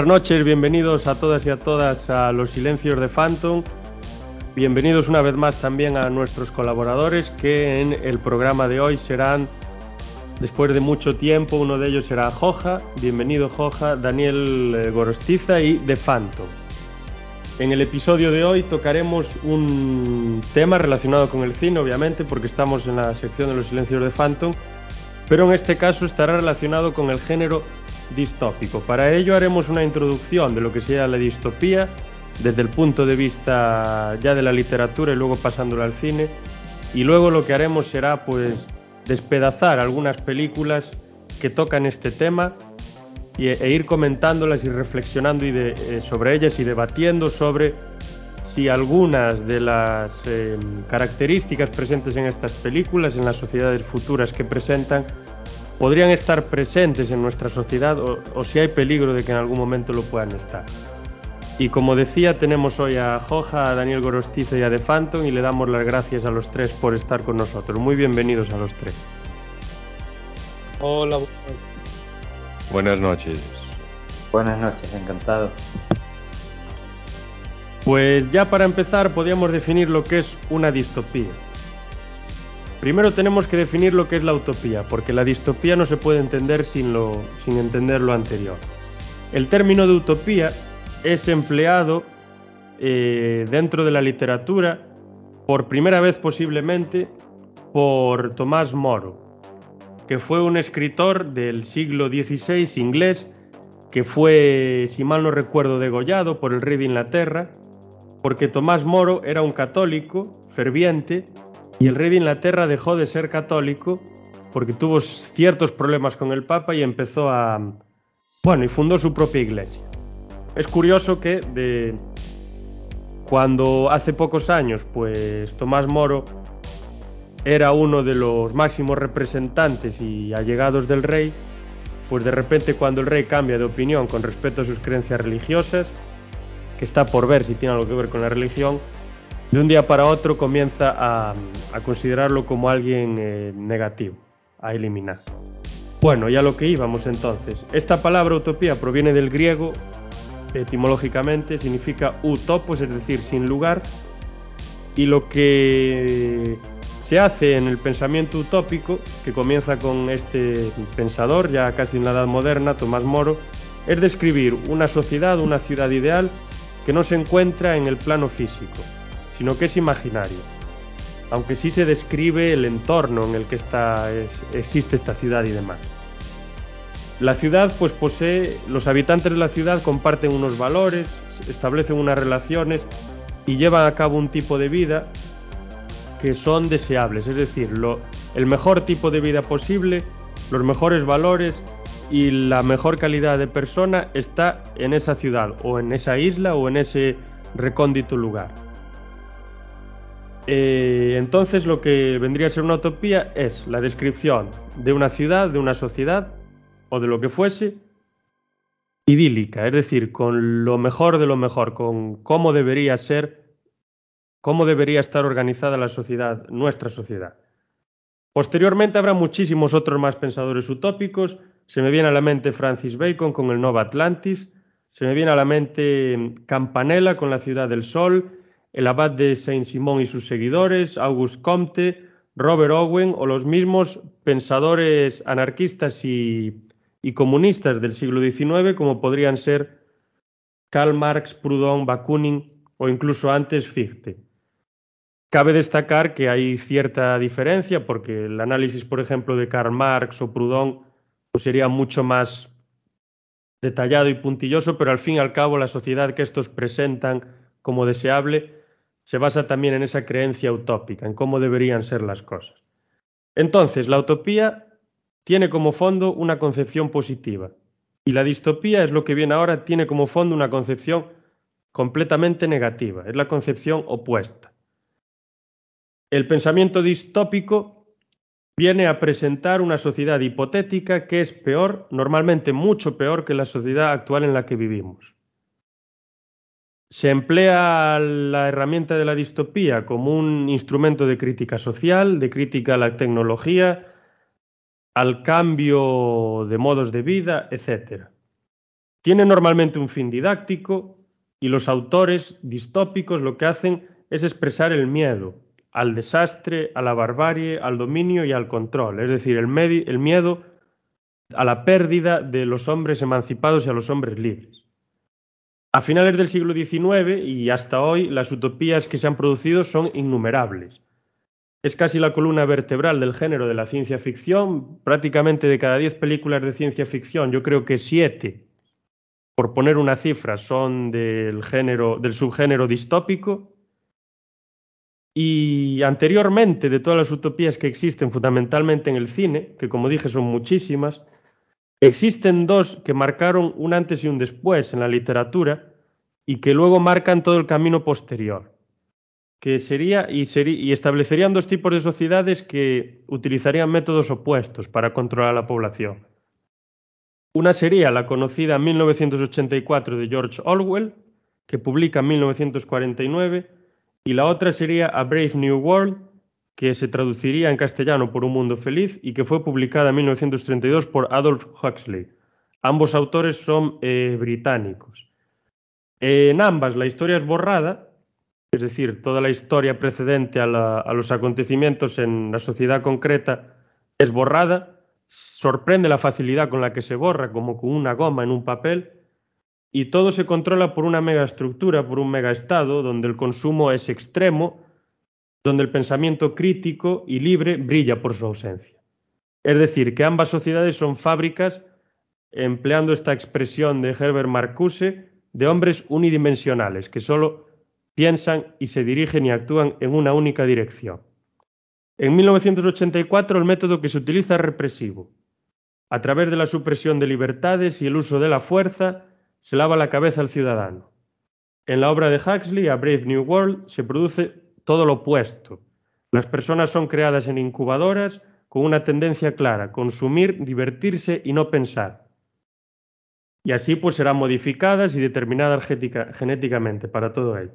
buenas noches, bienvenidos a todas y a todas a Los Silencios de Phantom. Bienvenidos una vez más también a nuestros colaboradores que en el programa de hoy serán, después de mucho tiempo, uno de ellos será Joja, bienvenido Joja, Daniel eh, Gorostiza y The Phantom. En el episodio de hoy tocaremos un tema relacionado con el cine, obviamente, porque estamos en la sección de Los Silencios de Phantom, pero en este caso estará relacionado con el género distópico. Para ello haremos una introducción de lo que sea la distopía desde el punto de vista ya de la literatura y luego pasándolo al cine. Y luego lo que haremos será pues despedazar algunas películas que tocan este tema e ir comentándolas y reflexionando eh, sobre ellas y debatiendo sobre si algunas de las em, características presentes en estas películas, en las sociedades futuras que presentan, podrían estar presentes en nuestra sociedad o, si hay peligro de que en algún momento lo puedan estar. Y como decía, tenemos hoy a Joja, a Daniel Gorostizo y a The Phantom y le damos las gracias a los tres por estar con nosotros. Muy bienvenidos a los tres. Hola. Buenas noches. Buenas noches, encantado. Pues ya para empezar podríamos definir lo que es una distopía. Primero tenemos que definir lo que es la utopía, porque la distopía no se puede entender sin, entender lo anterior. El término de utopía es empleado eh, dentro de la literatura por primera vez posiblemente por Tomás Moro, que fue un escritor del siglo XVI inglés que fue, si mal no recuerdo, degollado por el rey de Inglaterra, porque Tomás Moro era un católico ferviente y el rey de Inglaterra dejó de ser católico porque tuvo ciertos problemas con el Papa y empezó a... Bueno, y fundó su propia iglesia. Es curioso que cuando hace pocos años, pues Tomás Moro era uno de los máximos representantes y allegados del rey, pues de repente cuando el rey cambia de opinión con respecto a sus creencias religiosas, que está por ver si tiene algo que ver con la religión, de un día para otro comienza a, considerarlo como alguien eh, negativo, a eliminar. Bueno, ya lo que íbamos entonces. Esta palabra utopía proviene del griego, etimológicamente significa utopos, es decir, sin lugar, y lo que se hace en el pensamiento utópico, que comienza con este pensador, ya casi en la edad moderna, Tomás Moro, es describir una sociedad, una ciudad ideal que no se encuentra en el plano físico, sino que es imaginario, aunque sí se describe el entorno en el que existe esta ciudad y demás. La ciudad pues posee, los habitantes de la ciudad comparten unos valores, establecen unas relaciones y llevan a cabo un tipo de vida que son deseables, es decir, el mejor tipo de vida posible, los mejores valores y la mejor calidad de persona está en esa ciudad o en esa isla o en ese recóndito lugar. Eh, entonces lo que vendría a ser una utopía es la descripción de una ciudad, de una sociedad o de lo que fuese idílica, es decir, con lo mejor de lo mejor, con cómo debería ser, cómo debería estar organizada la sociedad, nuestra sociedad. Posteriormente habrá muchísimos otros más pensadores utópicos, se me viene a la mente Francis Bacon con el Nova Atlantis, se me viene a la mente Campanella con la Ciudad del Sol, el abad de Saint-Simon y sus seguidores, Auguste Comte, Robert Owen o los mismos pensadores anarquistas y, comunistas del siglo XIX, como podrían ser Karl Marx, Proudhon, Bakunin o incluso antes Fichte. Cabe destacar que hay cierta diferencia porque el análisis, por ejemplo, de Karl Marx o Proudhon pues sería mucho más detallado y puntilloso, pero al fin y al cabo la sociedad que estos presentan como deseable se basa también en esa creencia utópica, en cómo deberían ser las cosas. Entonces, la utopía tiene como fondo una concepción positiva y la distopía es lo que viene ahora, tiene como fondo una concepción completamente negativa, es la concepción opuesta. El pensamiento distópico viene a presentar una sociedad hipotética que es peor, normalmente mucho peor que la sociedad actual en la que vivimos. Se emplea la herramienta de la distopía como un instrumento de crítica social, de crítica a la tecnología, al cambio de modos de vida, etc. Tiene normalmente un fin didáctico y los autores distópicos lo que hacen es expresar el miedo al desastre, a la barbarie, al dominio y al control, es decir, el, el miedo a la pérdida de los hombres emancipados y a los hombres libres. A finales del siglo XIX y hasta hoy, las utopías que se han producido son innumerables. Es casi la columna vertebral del género de la ciencia ficción. Prácticamente de cada diez películas de ciencia ficción, yo creo que siete, por poner una cifra, son del género, del subgénero distópico. Y anteriormente, de todas las utopías que existen fundamentalmente en el cine, que como dije son muchísimas, Existen dos que marcaron un antes y un después en la literatura y que luego marcan todo el camino posterior, que sería y, establecerían dos tipos de sociedades que utilizarían métodos opuestos para controlar a la población. Una sería la conocida 1984 de George Orwell, que publica en 1949, y la otra sería A Brave New World que se traduciría en castellano por Un Mundo Feliz y que fue publicada en 1932 por Adolf Huxley. Ambos autores son eh, británicos. En ambas la historia es borrada, es decir, toda la historia precedente a, a los acontecimientos en la sociedad concreta es borrada, sorprende la facilidad con la que se borra, como con una goma en un papel, y todo se controla por una megaestructura, por un megaestado, donde el consumo es extremo, donde el pensamiento crítico y libre brilla por su ausencia. Es decir, que ambas sociedades son fábricas, empleando esta expresión de Herbert Marcuse, de hombres unidimensionales, que solo piensan y se dirigen y actúan en una única dirección. En 1984 el método que se utiliza es represivo. A través de la supresión de libertades y el uso de la fuerza, se lava la cabeza al ciudadano. En la obra de Huxley, A Brave New World, se produce todo lo opuesto. Las personas son creadas en incubadoras con una tendencia clara, consumir, divertirse y no pensar. Y así pues serán modificadas y determinadas genéticamente para todo ello.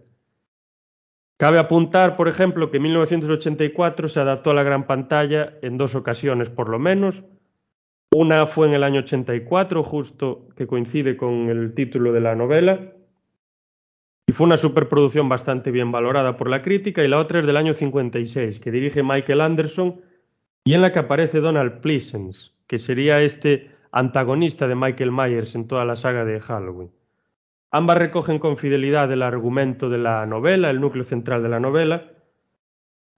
Cabe apuntar, por ejemplo, que en 1984 se adaptó a la gran pantalla en dos ocasiones por lo menos. Una fue en el año 84, justo que coincide con el título de la novela, y fue una superproducción bastante bien valorada por la crítica, y la otra es del año 56, que dirige Michael Anderson y en la que aparece Donald Pleasence, que sería este antagonista de Michael Myers en toda la saga de Halloween. Ambas recogen con fidelidad el argumento de la novela, el núcleo central de la novela,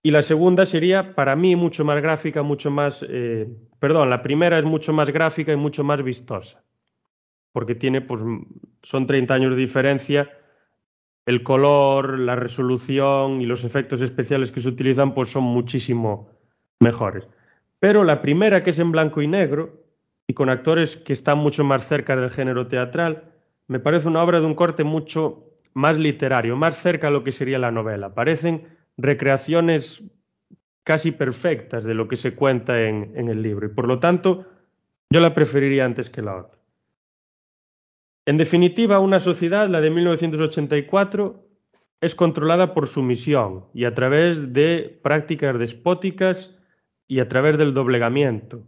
y la segunda sería, para mí, mucho más gráfica, mucho más... Eh, perdón, la primera es mucho más gráfica y mucho más vistosa, porque tiene, pues, son 30 años de diferencia el color, la resolución y los efectos especiales que se utilizan pues son muchísimo mejores. Pero la primera, que es en blanco y negro, y con actores que están mucho más cerca del género teatral, me parece una obra de un corte mucho más literario, más cerca a lo que sería la novela. Parecen recreaciones casi perfectas de lo que se cuenta en, en el libro, y por lo tanto yo la preferiría antes que la otra. En definitiva, una sociedad, la de 1984, es controlada por sumisión y a través de prácticas despóticas y a través del doblegamiento,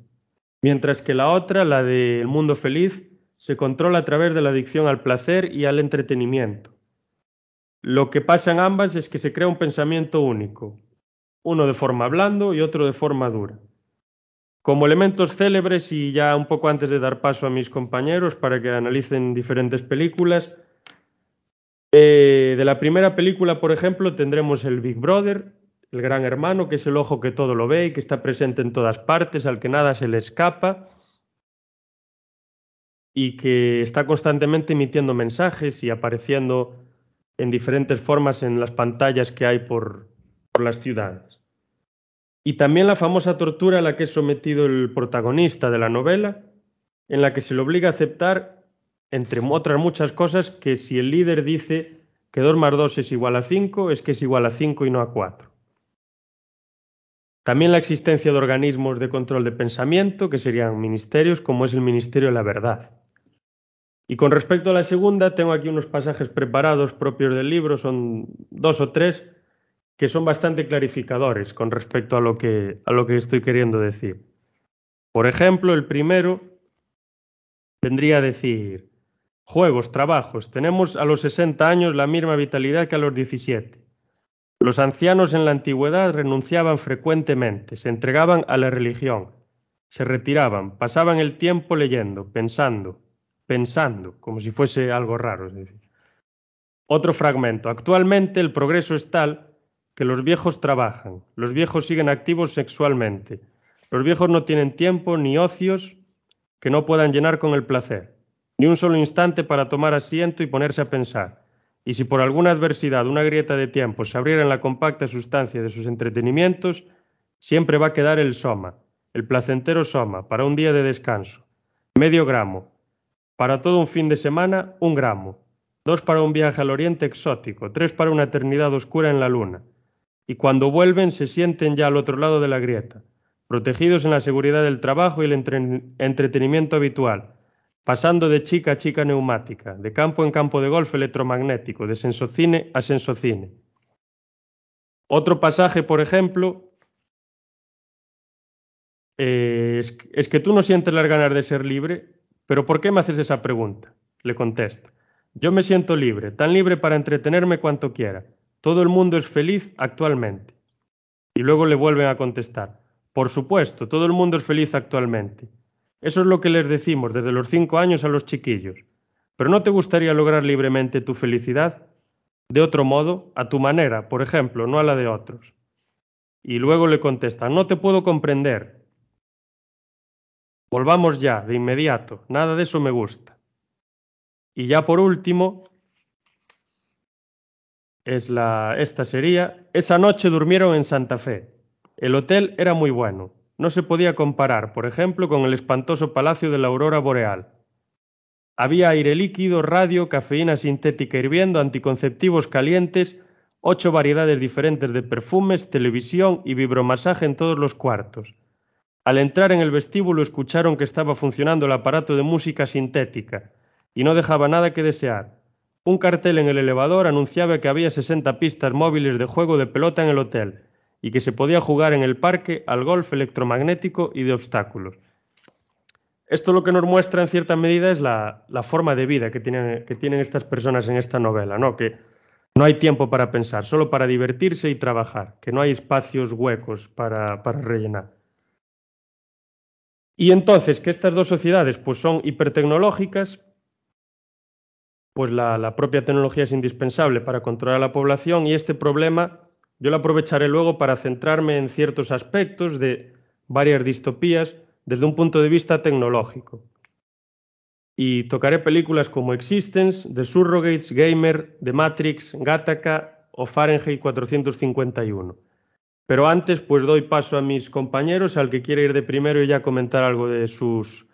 mientras que la otra, la del mundo feliz, se controla a través de la adicción al placer y al entretenimiento. Lo que pasa en ambas es que se crea un pensamiento único, uno de forma blando y otro de forma dura. Como elementos célebres y ya un poco antes de dar paso a mis compañeros para que analicen diferentes películas, eh, de la primera película, por ejemplo, tendremos el Big Brother, el gran hermano, que es el ojo que todo lo ve y que está presente en todas partes, al que nada se le escapa y que está constantemente emitiendo mensajes y apareciendo en diferentes formas en las pantallas que hay por las ciudades. Y también la famosa tortura a la que es sometido el protagonista de la novela, en la que se le obliga a aceptar, entre otras muchas cosas, que si el líder dice que 2 más 2 es igual a 5, es que es igual a 5 y no a 4. También la existencia de organismos de control de pensamiento, que serían ministerios, como es el Ministerio de la Verdad. Y con respecto a la segunda, tengo aquí unos pasajes preparados propios del libro, son dos o tres, que son bastante clarificadores con respecto a lo que, a lo que estoy queriendo decir. Por ejemplo, el primero vendría a decir, Juegos, trabajos. Tenemos a los 60 años la misma vitalidad que a los 17. Los ancianos en la antigüedad renunciaban frecuentemente, se entregaban a la religión, se retiraban, pasaban el tiempo leyendo, pensando, pensando, como si fuese algo raro. Es decir. Otro fragmento. Actualmente el progreso es tal que los viejos trabajan, los viejos siguen activos sexualmente, los viejos no tienen tiempo ni ocios que no puedan llenar con el placer ni un solo instante para tomar asiento y ponerse a pensar. Y si por alguna adversidad una grieta de tiempo se abriera en la compacta sustancia de sus entretenimientos, siempre va a quedar el soma, el placentero soma, para un día de descanso, medio gramo, para todo un fin de semana, un gramo, dos para un viaje al oriente exótico, tres para una eternidad oscura en la luna. Y cuando vuelven se sienten ya al otro lado de la grieta, protegidos en la seguridad del trabajo y el entretenimiento habitual, pasando de chica a chica neumática, de campo en campo de golf electromagnético, de sensocine a sensocine. Otro pasaje, por ejemplo, eh, es, es, que tú no sientes las ganas de ser libre, pero ¿por qué me haces esa pregunta? Le contesta. Yo me siento libre, tan libre para entretenerme cuanto quiera. Todo el mundo es feliz actualmente. Y luego le vuelven a contestar. Por supuesto, todo el mundo es feliz actualmente. Eso es lo que les decimos desde los cinco años a los chiquillos. ¿Pero no te gustaría lograr libremente tu felicidad? De otro modo, a tu manera, por ejemplo, no a la de otros. Y luego le contestan, no te puedo comprender. Volvamos ya, de inmediato, nada de eso me gusta. Y ya por último, es la, esta sería, esa noche durmieron en Santa Fe. El hotel era muy bueno no se podía comparar, por ejemplo, con el espantoso palacio de la aurora boreal. Había aire líquido, radio, cafeína sintética hirviendo, anticonceptivos calientes, ocho variedades diferentes de perfumes, televisión y vibromasaje en todos los cuartos. Al entrar en el vestíbulo escucharon que estaba funcionando el aparato de música sintética y no dejaba nada que desear. Un cartel en el elevador anunciaba que había 60 pistas móviles de juego de pelota en el hotel y que se podía jugar en el parque al golf electromagnético y de obstáculos. Esto lo que nos muestra en cierta medida es la, forma de vida que tienen, estas personas en esta novela, ¿no? que no hay tiempo para pensar, solo para divertirse y trabajar, que no hay espacios huecos para, para rellenar. Y entonces, que estas dos sociedades pues, son hipertecnológicas, pues la, propia tecnología es indispensable para controlar la población y este problema yo lo aprovecharé luego para centrarme en ciertos aspectos de varias distopías desde un punto de vista tecnológico. Y tocaré películas como Existence, The Surrogates, Gamer, The Matrix, Gattaca o Fahrenheit 451. Pero antes, pues doy paso a mis compañeros, al que quiere ir de primero y ya comentar algo de sus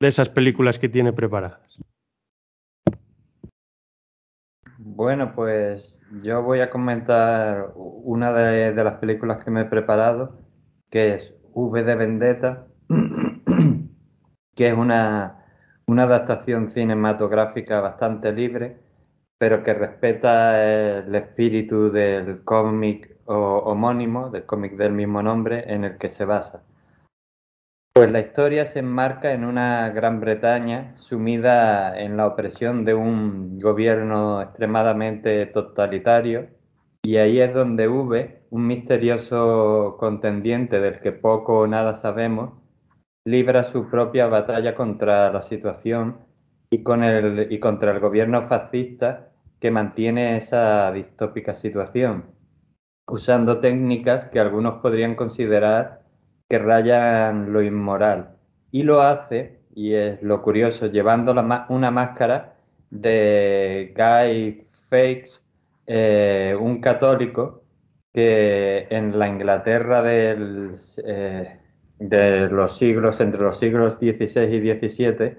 de esas películas que tiene preparadas. Bueno, pues yo voy a comentar una de, las películas que me he preparado, que es V de Vendetta, que es una, adaptación cinematográfica bastante libre, pero que respeta el espíritu del cómic homónimo, del cómic del mismo nombre, en el que se basa. Pues la historia se enmarca en una Gran Bretaña sumida en la opresión de un gobierno extremadamente totalitario. Y ahí es donde V, un misterioso contendiente del que poco o nada sabemos, libra su propia batalla contra la situación y, y contra el gobierno fascista que mantiene esa distópica situación, usando técnicas que algunos podrían considerar que rayan lo inmoral. Y lo hace, y es lo curioso, llevando una máscara de Guy Fawkes, eh, un católico que en la Inglaterra eh, de los siglos, entre los siglos XVI y XVII,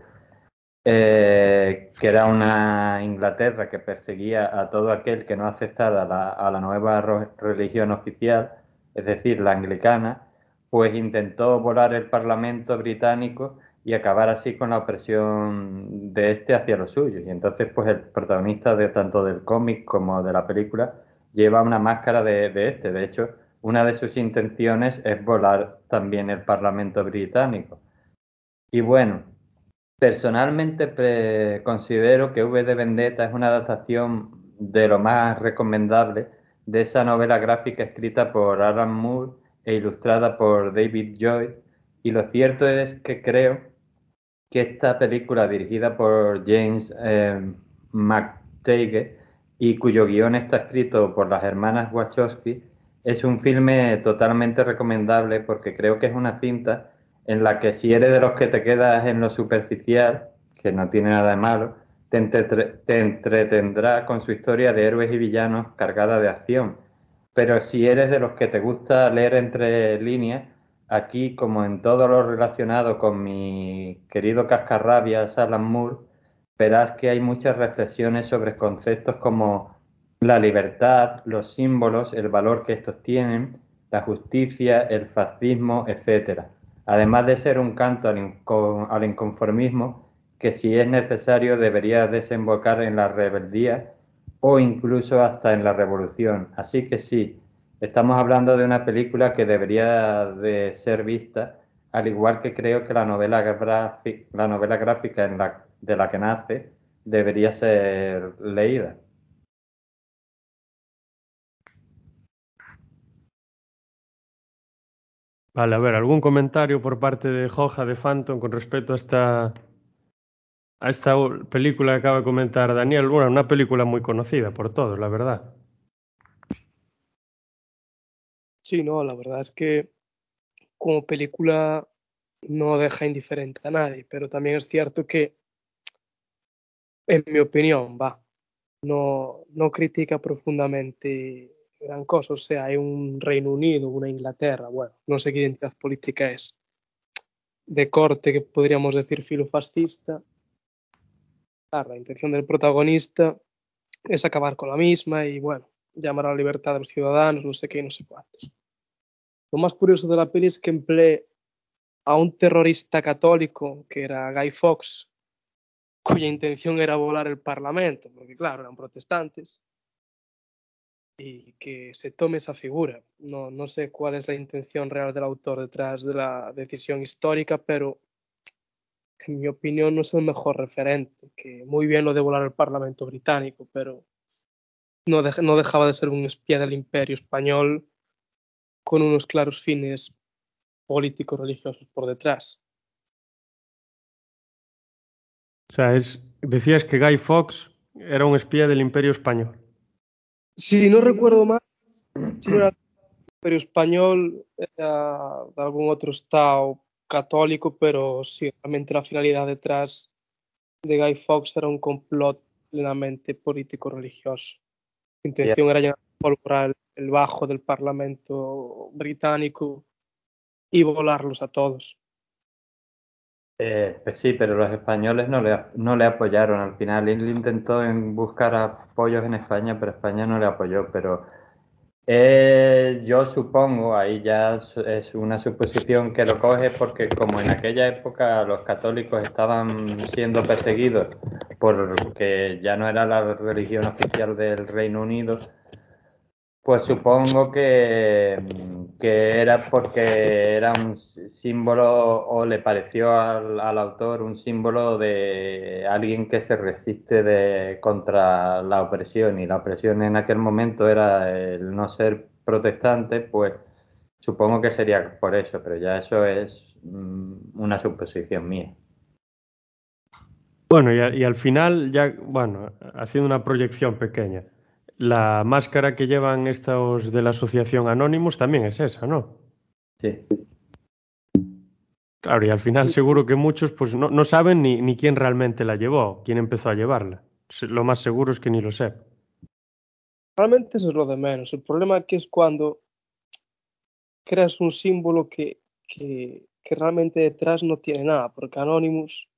eh, que era una Inglaterra que perseguía a todo aquel que no aceptara a la nueva religión oficial, es decir, la anglicana, pues intentó volar el Parlamento británico y acabar así con la opresión de este hacia los suyos. Y entonces, pues el protagonista de tanto del cómic como de la película lleva una máscara de, de este. De hecho, una de sus intenciones es volar también el Parlamento británico. Y bueno, Personalmente considero que V de Vendetta es una adaptación de lo más recomendable de esa novela gráfica escrita por Alan Moore e ilustrada por David Joyce. Y lo cierto es que creo que esta película dirigida por James eh, y cuyo guion está escrito por las hermanas Wachowski es un filme totalmente recomendable porque creo que es una cinta en la que si eres de los que te quedas en lo superficial, que no tiene nada de malo, te, entretendrá con su historia de héroes y villanos cargada de acción. Pero si eres de los que te gusta leer entre líneas, aquí, como en todo lo relacionado con mi querido cascarrabias Alan Moore, verás que hay muchas reflexiones sobre conceptos como la libertad, los símbolos, el valor que estos tienen, la justicia, el fascismo, etcétera. Además de ser un canto al, inconformismo que si es necesario debería desembocar en la rebeldía o incluso hasta en la revolución. Así que sí, estamos hablando de una película que debería de ser vista, al igual que creo que la novela, la novela gráfica de la que nace debería ser leída. Vale, a ver, ¿algún comentario por parte de Joja de Phantom con respecto a esta, a esta película que acaba de comentar Daniel? Bueno, una película muy conocida por todos, la verdad. Sí, no, la verdad es que como película no deja indiferente a nadie, pero también es cierto que, en mi opinión, va, no, no critica profundamente gran cosa, o sea, hay un Reino Unido, una Inglaterra, bueno, no sé qué identidad política es, de corte que podríamos decir filofascista. La intención del protagonista es acabar con la misma y, bueno, llamar a la libertad de los ciudadanos, no sé qué, no sé cuántos. Lo más curioso de la peli es que emplee a un terrorista católico que era Guy Fawkes, cuya intención era volar el Parlamento, porque claro, eran protestantes, y que se tome esa figura. No, no sé cuál es la intención real del autor detrás de la decisión histórica, pero en mi opinión no es el mejor referente, que muy bien lo de volar el Parlamento británico, pero no, no dejaba de ser un espía del imperio español con unos claros fines políticos religiosos por detrás. O sea, es, decías que Guy Fawkes era un espía del imperio español. Si no recuerdo mal, si no era Imperio Español, era de algún otro estado católico, pero sí, realmente la finalidad detrás de Guy Fawkes era un complot plenamente político-religioso. La intención era llegar a el bajo del Parlamento británico y volarlos a todos. Eh, pues sí, pero los españoles no le, apoyaron al final. Él intentó en buscar apoyos en España, pero España no le apoyó. Pero eh, yo supongo, ahí ya es una suposición que lo coge porque como en aquella época los católicos estaban siendo perseguidos porque ya no era la religión oficial del Reino Unido, pues supongo que, que, era porque era un símbolo o le pareció al, autor un símbolo de alguien que se resiste de, contra la opresión y la opresión en aquel momento era el no ser protestante, pues supongo que sería por eso, pero ya eso es mm, una suposición mía. Bueno, y, y al final, ya, bueno, haciendo una proyección pequeña la máscara que llevan estos de la asociación Anonymous también es esa, ¿no? Sí. Claro, y al final seguro que muchos pues no, no saben ni, ni, quién realmente la llevó, quién empezó a llevarla. Lo más seguro es que ni lo sepa. Realmente eso es lo de menos. El problema aquí es cuando creas un símbolo que, que, que realmente detrás no tiene nada, porque Anonymous,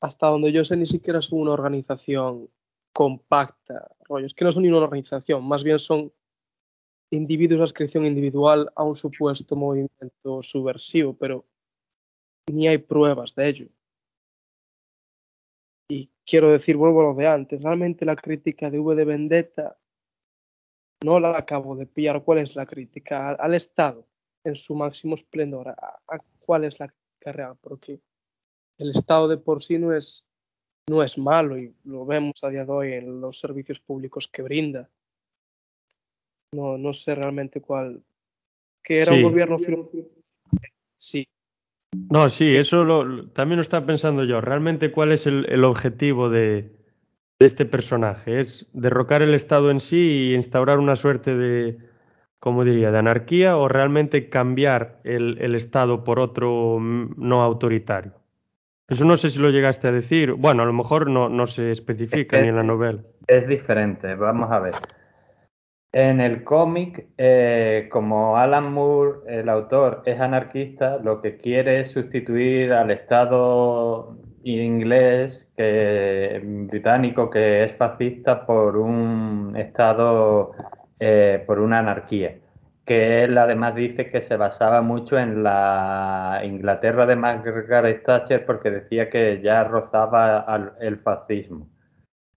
hasta donde yo sé, ni siquiera es una organización compacta, rollos, que no son ni una organización, más bien son individuos de adscripción individual a un supuesto movimiento subversivo, pero ni hay pruebas de ello. Y quiero decir, vuelvo a lo de antes, realmente la crítica de V de Vendetta no la acabo de pillar. ¿Cuál es la crítica? Al, Estado en su máximo esplendor. ¿A, cuál es la crítica real? Porque el Estado de por sí no es, no es malo y lo vemos a día de hoy en los servicios públicos que brinda. No, no sé realmente cuál. Que era un gobierno Sí, No, sí, eso lo, también lo estaba pensando yo. Realmente, ¿cuál es el, el objetivo de, de este personaje? ¿Es derrocar el Estado en sí y instaurar una suerte de, ¿cómo diría?, de anarquía o realmente cambiar el, el Estado por otro mm, no autoritario? Eso no sé si lo llegaste a decir. Bueno, a lo mejor no, no se especifica ni en la novela. Es diferente, vamos a ver. En el cómic, eh, como Alan Moore, el autor, es anarquista, lo que quiere es sustituir al Estado inglés, que, británico, que es fascista, por un Estado, eh, por una anarquía. Que él además dice que se basaba mucho en la Inglaterra de Margaret Thatcher porque decía que ya rozaba al- el fascismo.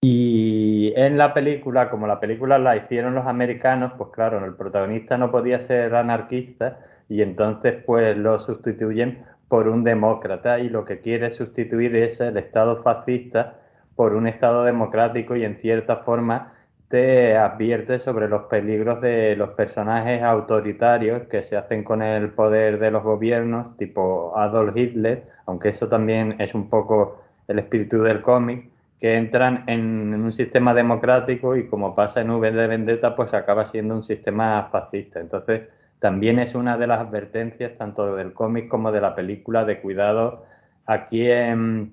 Y en la película, como la película la hicieron los americanos, pues claro, el protagonista no podía ser anarquista y entonces pues lo sustituyen por un demócrata y lo que quiere sustituir es el Estado fascista por un Estado democrático y en cierta forma te advierte sobre los peligros de los personajes autoritarios que se hacen con el poder de los gobiernos, tipo Adolf Hitler, aunque eso también es un poco el espíritu del cómic que entran en un sistema democrático y como pasa en V de Vendetta, pues acaba siendo un sistema fascista. Entonces, también es una de las advertencias, tanto del cómic como de la película, de cuidado a quién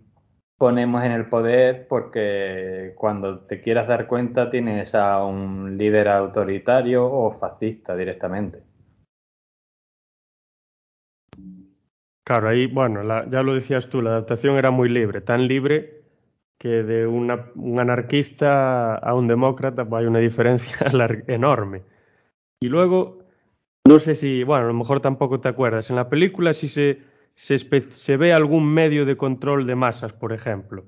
ponemos en el poder, porque cuando te quieras dar cuenta tienes a un líder autoritario o fascista directamente. Claro, ahí, bueno, ya lo decías tú, la adaptación era muy libre, tan libre que de un anarquista a un demócrata pues hay una diferencia enorme. Y luego, no sé si, bueno, a lo mejor tampoco te acuerdas, en la película si se, se, ve algún medio de control de masas, por ejemplo,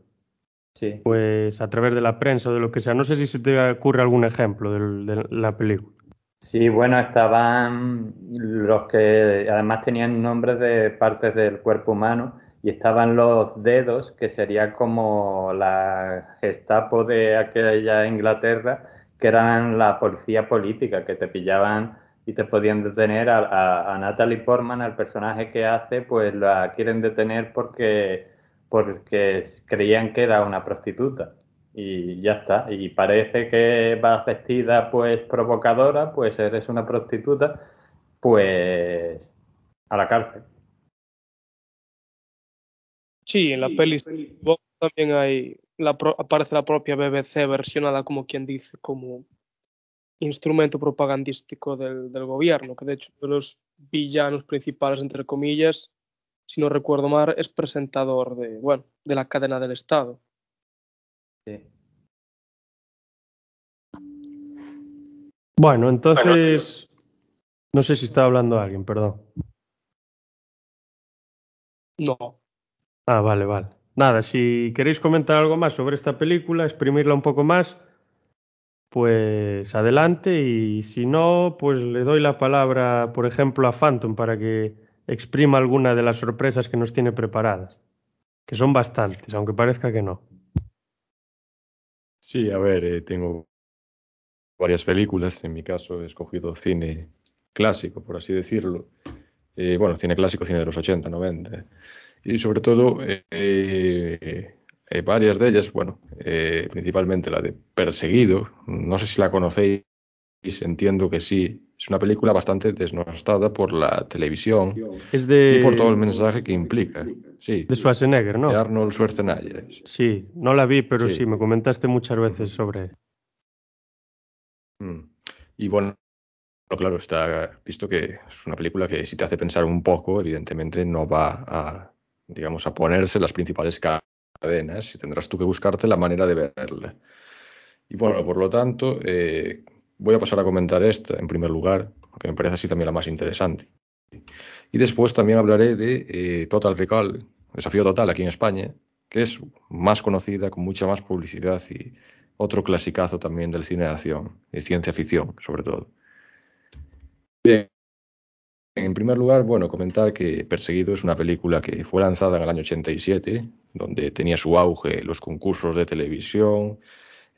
Sí. pues a través de la prensa o de lo que sea. No sé si se te ocurre algún ejemplo del- de la película. Sí, bueno, estaban los que además tenían nombres de partes del cuerpo humano y estaban los dedos, que sería como la Gestapo de aquella Inglaterra, que eran la policía política, que te pillaban y te podían detener. A, a- a Natalie Portman, al personaje que hace, pues la quieren detener porque, porque creían que era una prostituta y ya está. Y parece que vas vestida pues provocadora, pues eres una prostituta, pues a la cárcel. sí, en la peli también hay, la pro- aparece la propia BBC versionada como quien dice, como instrumento propagandístico del, del gobierno, que de hecho de los villanos principales, entre comillas, si no recuerdo mal, es presentador de, bueno, de la cadena del Estado. Sí. Bueno, entonces, no sé si está hablando alguien, perdón. No, Ah, vale, vale. Nada, si queréis comentar algo más sobre esta película, exprimirla un poco más, pues adelante y si no, pues le doy la palabra, por ejemplo, a Phantom para que exprima alguna de las sorpresas que nos tiene preparadas, que son bastantes, aunque parezca que no. Sí, a ver, eh, tengo varias películas. En mi caso he escogido cine clásico, por así decirlo. Eh, bueno, cine clásico, cine de los 80, 90. Y sobre todo, eh, eh, varias de ellas, bueno, eh, principalmente la de Perseguido. No sé si la conocéis, entiendo que sí. Es una película bastante desnostada por la televisión Es de, y por todo el mensaje que implica. Sí, de Schwarzenegger, de ¿no? Arnold Schwarzenegger. Sí, no la vi, pero Sí. sí, me comentaste muchas veces sobre... Mm. Y bueno, claro, está visto que es una película que si te hace pensar un poco, evidentemente no va a, digamos, a ponerse las principales cadenas y tendrás tú que buscarte la manera de verla. Y bueno, por lo tanto, eh, voy a pasar a comentar esta en primer lugar, porque me parece así también la más interesante. Y después también hablaré de eh, Total Recall, Desafío Total aquí en España, que es más conocida, con mucha más publicidad y otro clasicazo también del cine de acción, de ciencia ficción, sobre todo. Bien, en primer lugar, bueno, comentar que Perseguido es una película que fue lanzada en el año 87, donde tenía su auge los concursos de televisión,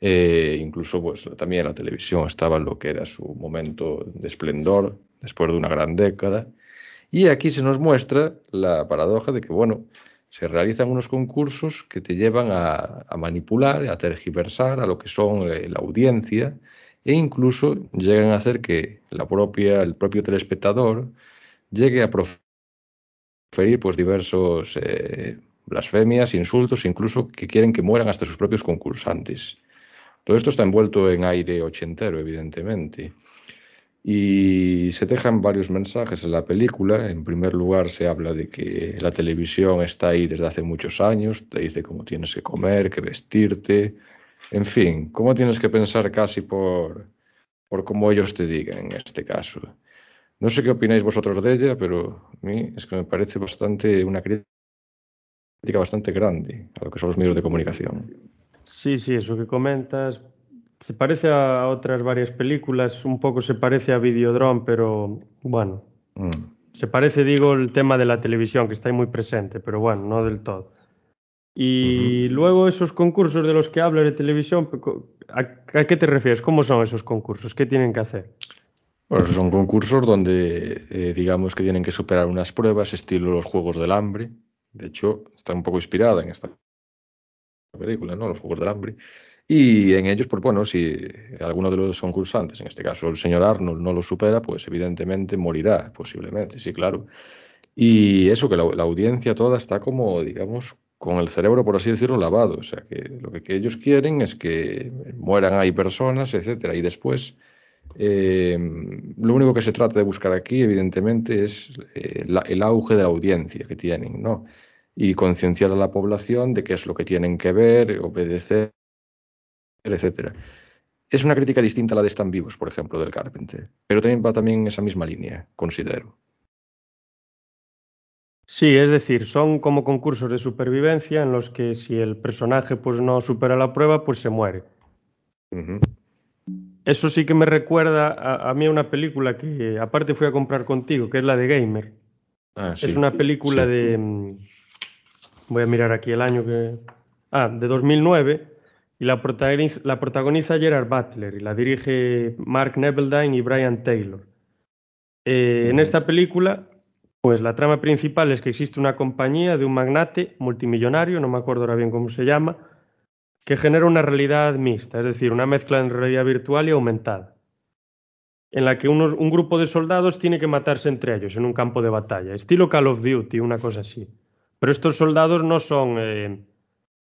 eh, incluso pues también la televisión estaba en lo que era su momento de esplendor después de una gran década. Y aquí se nos muestra la paradoja de que, bueno, se realizan unos concursos que te llevan a, manipular, a tergiversar a lo que son eh, la audiencia e incluso llegan a hacer que la propia, el propio telespectador llegue a proferir pues, diversos eh, blasfemias, insultos, incluso que quieren que mueran hasta sus propios concursantes. Todo esto está envuelto en aire ochentero, evidentemente. Y se dejan varios mensajes en la película. En primer lugar, se habla de que la televisión está ahí desde hace muchos años, te dice cómo tienes que comer, que vestirte, en fin, cómo tienes que pensar casi por, por cómo ellos te digan en este caso. No sé qué opináis vosotros de ella, pero a mí es que me parece bastante una crítica bastante grande a lo que son los medios de comunicación. Sí, sí, eso que comentas se parece a otras varias películas, un poco se parece a Videodrome, pero bueno, mm. se parece, digo, el tema de la televisión, que está ahí muy presente, pero bueno, no del todo. Y luego esos concursos de los que hablas de televisión, ¿a, qué te refieres? ¿Cómo son esos concursos? ¿Qué tienen que hacer? Pues son concursos donde eh, digamos que tienen que superar unas pruebas estilo los Juegos del Hambre. De hecho, está un poco inspirada en esta película, ¿no? Los Juegos del Hambre. Y en ellos, pues bueno, si alguno de los concursantes, en este caso el señor Arnold, no lo supera, pues evidentemente morirá, posiblemente, sí, claro. Y eso, que la, la audiencia toda está como, digamos, con el cerebro, por así decirlo, lavado. O sea, que lo que, ellos quieren es que mueran ahí personas, etcétera. Y después, eh, lo único que se trata de buscar aquí, evidentemente, es eh, el auge de la audiencia que tienen, ¿no? Y concienciar a la población de qué es lo que tienen que ver, obedecer, etcétera. Es una crítica distinta a la de Están vivos, por ejemplo, del Carpenter, pero también va también en esa misma línea, considero. Sí, es decir, son como concursos de supervivencia en los que si el personaje pues no supera la prueba, pues se muere. Eso sí que me recuerda a, mí a una película que aparte fui a comprar contigo, que es la de Gamer. Ah, es una película de... Mm, voy a mirar aquí el año que... Ah, de 2009 y la protagoniza, la protagoniza Gerard Butler y la dirige Mark Nebeldine y Brian Taylor. Eh, en esta película pues la trama principal es que existe una compañía de un magnate multimillonario, no me acuerdo ahora bien cómo se llama, que genera una realidad mixta, es decir, una mezcla en realidad virtual y aumentada, en la que un grupo de soldados tiene que matarse entre ellos en un campo de batalla, estilo Call of Duty, una cosa así. Pero estos soldados no son eh,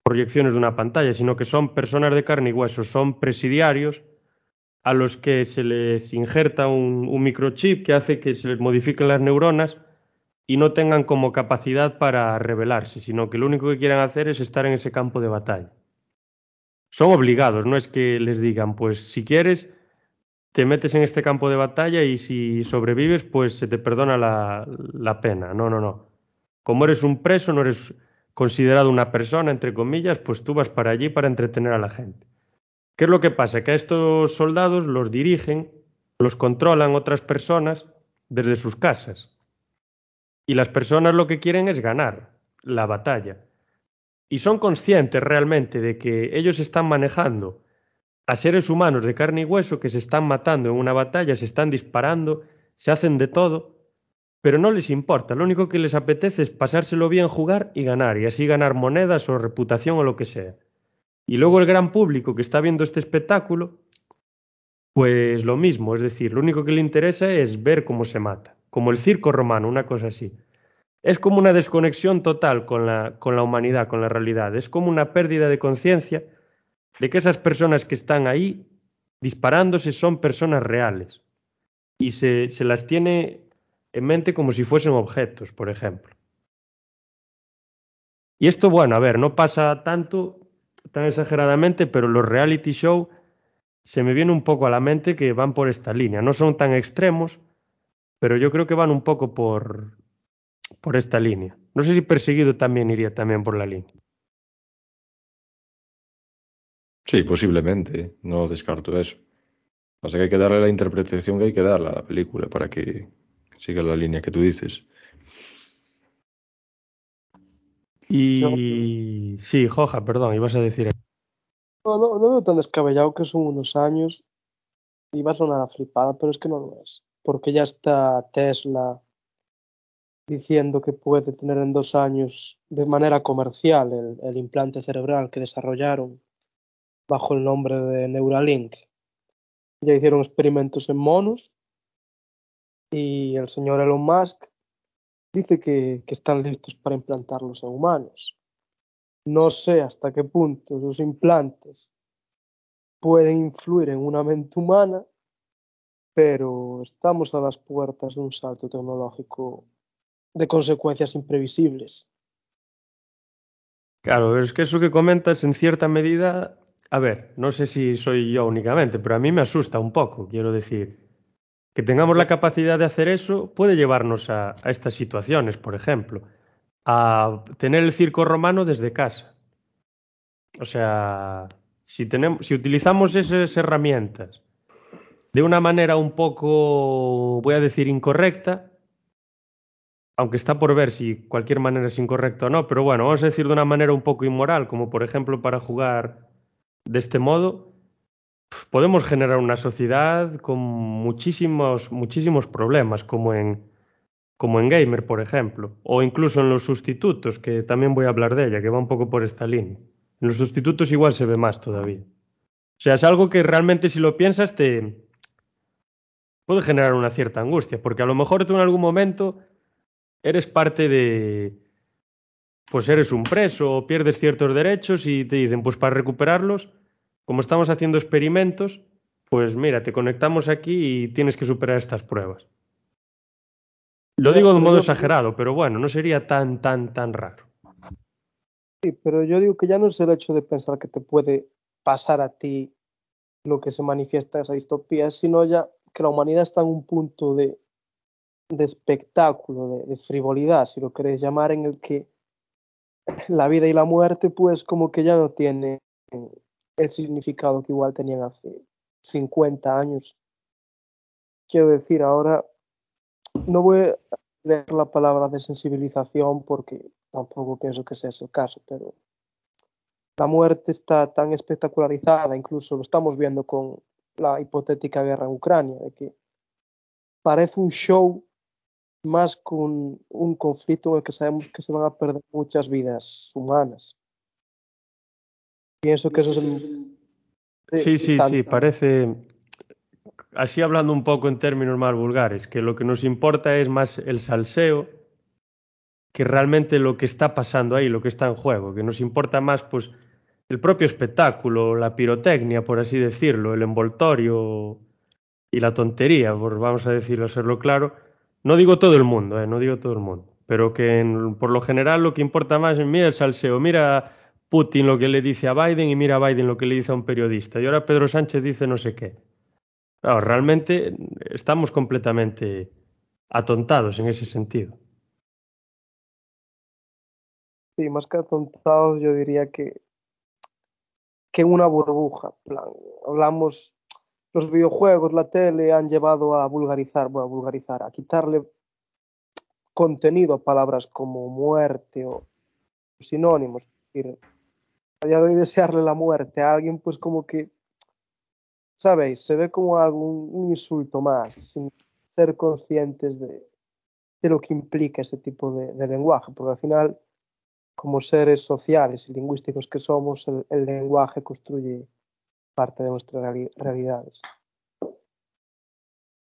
proyecciones de una pantalla, sino que son personas de carne y hueso, son presidiarios a los que se les injerta un microchip que hace que se les modifiquen las neuronas y no tengan como capacidad para rebelarse, sino que lo único que quieran hacer es estar en ese campo de batalla. Son obligados, no es que les digan, pues si quieres, te metes en este campo de batalla y si sobrevives, pues se te perdona la, la pena. No, no, no. Como eres un preso, no eres considerado una persona, entre comillas, pues tú vas para allí para entretener a la gente. ¿Qué es lo que pasa? Que a estos soldados los dirigen, los controlan otras personas desde sus casas. Y las personas lo que quieren es ganar la batalla. Y son conscientes realmente de que ellos están manejando a seres humanos de carne y hueso que se están matando en una batalla, se están disparando, se hacen de todo, pero no les importa. Lo único que les apetece es pasárselo bien, jugar y ganar, y así ganar monedas o reputación o lo que sea. Y luego el gran público que está viendo este espectáculo, pues lo mismo, es decir, lo único que le interesa es ver cómo se mata como el circo romano, una cosa así. Es como una desconexión total con la, con la humanidad, con la realidad. Es como una pérdida de conciencia de que esas personas que están ahí disparándose son personas reales. Y se, se las tiene en mente como si fuesen objetos, por ejemplo. Y esto, bueno, a ver, no pasa tanto, tan exageradamente, pero los reality show se me viene un poco a la mente que van por esta línea. No son tan extremos, pero yo creo que van un poco por, por esta línea. No sé si perseguido también iría también por la línea. Sí, posiblemente, no descarto eso. Pasa que hay que darle la interpretación que hay que darle a la película para que sigue la línea que tú dices. Y sí, Joja, perdón, ibas a decir. No, no, no veo tan descabellado que son unos años. Iba a sonar a flipada, pero es que no lo es. Porque ya está Tesla diciendo que puede tener en dos años de manera comercial el, implante cerebral que desarrollaron bajo el nombre de Neuralink. Ya hicieron experimentos en monos y el señor Elon Musk dice que, que están listos para implantarlos en humanos. No sé hasta qué punto los implantes pueden influir en una mente humana, pero estamos a las puertas de un salto tecnológico de consecuencias imprevisibles. Claro, es que eso que comentas en cierta medida, a ver, no sé si soy yo únicamente, pero a mí me asusta un poco, quiero decir. Que tengamos la capacidad de hacer eso puede llevarnos a, a estas situaciones, por ejemplo, a tener el circo romano desde casa. O sea, si, tenemos, si utilizamos esas herramientas de una manera un poco, voy a decir, incorrecta, aunque está por ver si cualquier manera es incorrecta o no, pero bueno, vamos a decir de una manera un poco inmoral, como por ejemplo para jugar de este modo, podemos generar una sociedad con muchísimos, muchísimos problemas, como en, como en Gamer, por ejemplo, o incluso en los sustitutos, que también voy a hablar de ella, que va un poco por esta línea. En los sustitutos igual se ve más todavía. O sea, es algo que realmente si lo piensas te puede generar una cierta angustia, porque a lo mejor tú en algún momento eres parte de, pues eres un preso o pierdes ciertos derechos y te dicen, pues para recuperarlos, como estamos haciendo experimentos, pues mira, te conectamos aquí y tienes que superar estas pruebas. Lo digo de un modo yo- exagerado, pero bueno, no sería tan, tan, tan raro. Sí, pero yo digo que ya no es el hecho de pensar que te puede pasar a ti lo que se manifiesta en esa distopía, sino ya que la humanidad está en un punto de, espectáculo, de, de frivolidad, si lo queréis llamar, en el que la vida y la muerte, pues como que ya no tienen el significado que igual tenían hace 50 años. Quiero decir, ahora no voy a leer la palabra de sensibilización porque tampoco pienso que sea ese el caso, pero la muerte está tan espectacularizada, incluso lo estamos viendo con la hipotética guerra en Ucrania, de que parece un show más con un conflicto en el que sabemos que se van a perder muchas vidas humanas. Pienso que eso es el... Sí, sí, sí, parece, así hablando un poco en términos más vulgares, que lo que nos importa es más el salseo que realmente lo que está pasando ahí, lo que está en juego, que nos importa más pues el propio espectáculo, la pirotecnia, por así decirlo, el envoltorio y la tontería, vamos a decirlo, hacerlo claro. No digo todo el mundo, eh, no digo todo el mundo, pero que por lo general lo que importa más es mira el salseo, mira Putin lo que le dice a Biden y mira Biden lo que le dice a un periodista. Y ahora Pedro Sánchez dice no sé qué. Claro, realmente estamos completamente atontados en ese sentido. Sí, más que atontados, yo diría que, que una burbuja. plan, hablamos, los videojuegos, la tele han llevado a vulgarizar, bueno, a vulgarizar, a quitarle contenido a palabras como muerte o sinónimos. Es desearle la muerte a alguien, pues como que, ¿sabéis? Se ve como algún un insulto más, sin ser conscientes de, de lo que implica ese tipo de, de lenguaje, porque al final como seres sociales y lingüísticos que somos, el, el lenguaje construye parte de nuestras reali- realidades.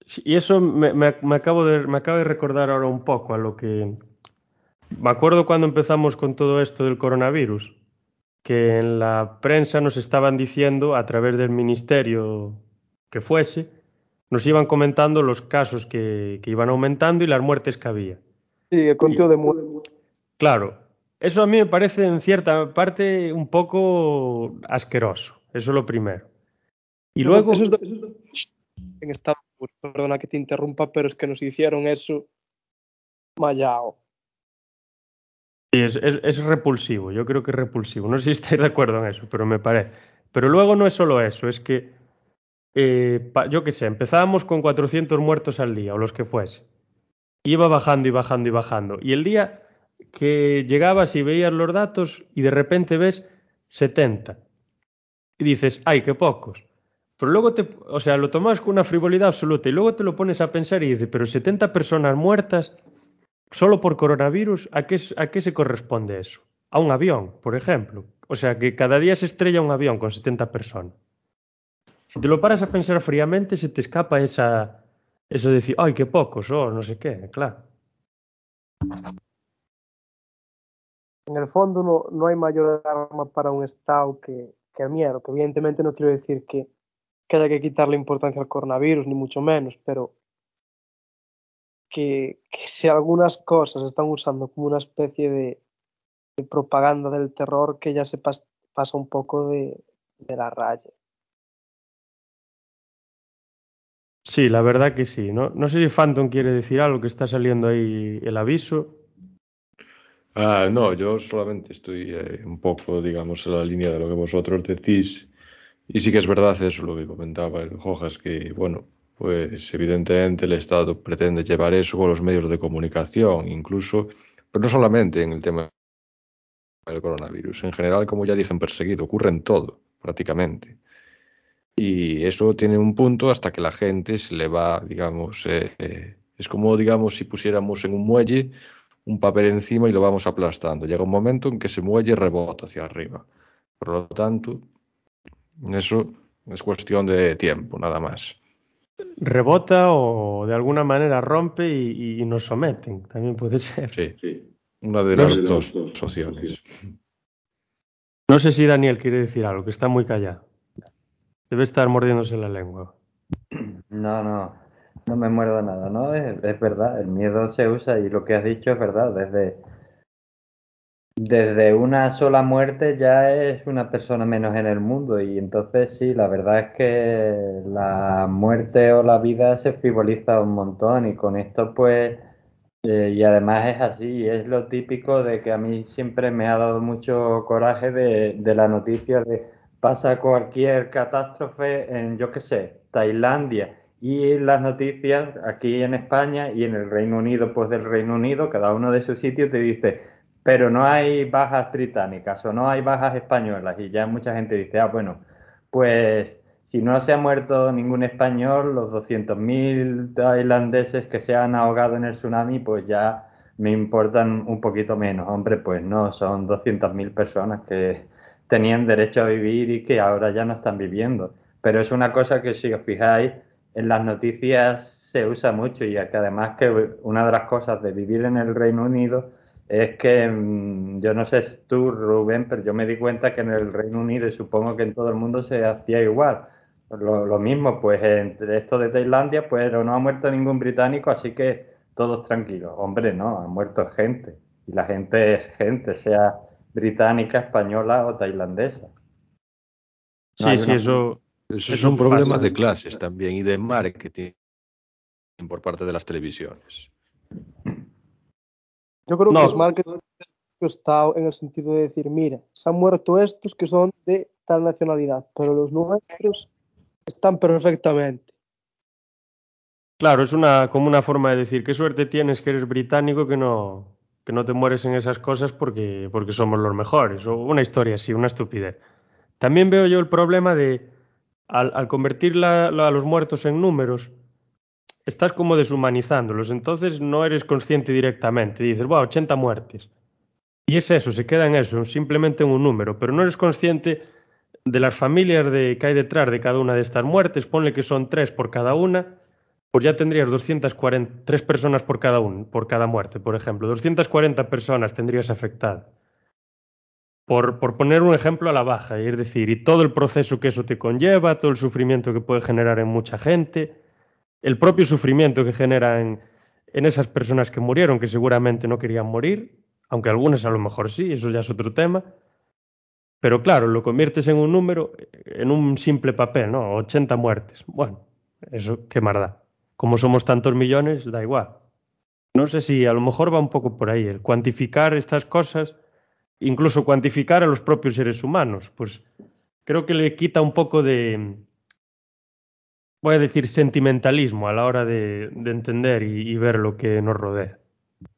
Sí, Y eso me, me- me acabo de, me acaba de recordar ahora un poco a lo que... Me acuerdo cuando empezamos con todo esto del coronavirus, que en la prensa nos estaban diciendo, a través del ministerio que fuese, nos iban comentando los casos que, que iban aumentando y las muertes que había. Sí, el contenido de muerte. Claro, eso a mí me parece en cierta parte un poco asqueroso, eso es lo primero. Y luego... Eso es de- en Unidos, perdona que te interrumpa, pero es que nos hicieron eso mallao. Sí, es, es- es repulsivo, yo creo que es repulsivo. No sé si estáis de acuerdo en eso, pero me parece. Pero luego no es solo eso, es que, eh, pa- yo qué sé, empezábamos con 400 muertos al día, o los que fuese. iba bajando y bajando y bajando. Y el día que llegabas y veías los datos y de repente ves 70. Y dices, ay, qué pocos. Pero luego te, o sea, lo tomas con una frivolidad absoluta y luego te lo pones a pensar y dices, pero 70 personas muertas solo por coronavirus, ¿a qué, ¿a qué se corresponde eso? A un avión, por ejemplo. O sea, que cada día se estrella un avión con 70 personas. Si te lo paras a pensar fríamente, se te escapa esa, eso de decir, ay, qué pocos, o oh, no sé qué, claro. En el fondo no, no hay mayor arma para un Estado que, que el miedo, que evidentemente no quiero decir que, que haya que quitarle importancia al coronavirus, ni mucho menos, pero que, que si algunas cosas están usando como una especie de, propaganda del terror, que ya se pas, pasa un poco de, de la raya. Sí, la verdad que sí. No, no sé si Phantom quiere decir algo, que está saliendo ahí el aviso. Ah, no, yo solamente estoy eh, un poco, digamos, en la línea de lo que vosotros decís. Y sí que es verdad eso, lo que comentaba el Jojas, que, bueno, pues evidentemente el Estado pretende llevar eso con los medios de comunicación, incluso, pero no solamente en el tema del coronavirus, en general, como ya dicen, perseguido, ocurre en todo, prácticamente. Y eso tiene un punto hasta que la gente se le va, digamos, eh, eh, es como, digamos, si pusiéramos en un muelle un papel encima y lo vamos aplastando. Llega un momento en que ese muelle rebota hacia arriba. Por lo tanto, eso es cuestión de tiempo, nada más. Rebota o de alguna manera rompe y, y nos someten, también puede ser. Sí, sí. una de las dos, dos opciones. No sé si Daniel quiere decir algo, que está muy callado. Debe estar mordiéndose la lengua. No, no, no me muerdo nada, ¿no? Es, es, verdad, el miedo se usa y lo que has dicho es verdad. Desde, desde una sola muerte ya es una persona menos en el mundo y entonces sí, la verdad es que la muerte o la vida se frivoliza un montón y con esto pues... Eh, y además es así, es lo típico de que a mí siempre me ha dado mucho coraje de, de la noticia de pasa cualquier catástrofe en, yo qué sé, Tailandia y las noticias aquí en España y en el Reino Unido, pues del Reino Unido, cada uno de sus sitios te dice, pero no hay bajas británicas o no hay bajas españolas y ya mucha gente dice, ah, bueno, pues si no se ha muerto ningún español, los 200.000 tailandeses que se han ahogado en el tsunami, pues ya me importan un poquito menos. Hombre, pues no, son 200.000 personas que tenían derecho a vivir y que ahora ya no están viviendo. Pero es una cosa que si os fijáis, en las noticias se usa mucho y que además que una de las cosas de vivir en el Reino Unido es que mm, yo no sé tú, Rubén, pero yo me di cuenta que en el Reino Unido y supongo que en todo el mundo se hacía igual. Lo, lo mismo, pues entre esto de Tailandia, pues no ha muerto ningún británico, así que todos tranquilos. Hombre, no, ha muerto gente. Y la gente es gente, sea británica, española o tailandesa. No sí, sí, una... eso, eso, es un problema pasa. de clases también y de marketing por parte de las televisiones. Yo creo no. que es marketing está en el sentido de decir, mira, se han muerto estos que son de tal nacionalidad, pero los nuestros están perfectamente. Claro, es una como una forma de decir qué suerte tienes que eres británico que no que no te mueres en esas cosas porque, porque somos los mejores, o una historia así, una estupidez. También veo yo el problema de, al, convertir a los muertos en números, estás como deshumanizándolos, entonces no eres consciente directamente, dices, wow, 80 muertes. Y es eso, se queda en eso, simplemente en un número, pero no eres consciente de las familias de, que hay detrás de cada una de estas muertes, ponle que son tres por cada una, pues ya tendrías 240, tres personas por cada, un, por cada muerte, por ejemplo. 240 personas tendrías afectadas. Por, por, poner un ejemplo a la baja, es decir, y todo el proceso que eso te conlleva, todo el sufrimiento que puede generar en mucha gente, el propio sufrimiento que genera en, en esas personas que murieron, que seguramente no querían morir, aunque algunas a lo mejor sí, eso ya es otro tema. Pero claro, lo conviertes en un número, en un simple papel, ¿no? 80 muertes. Bueno, eso qué más da como somos tantos millones, da igual. No sé si a lo mejor va un poco por ahí, el cuantificar estas cosas, incluso cuantificar a los propios seres humanos, pues creo que le quita un poco de, voy a decir, sentimentalismo a la hora de, de entender y, ver lo que nos rodea.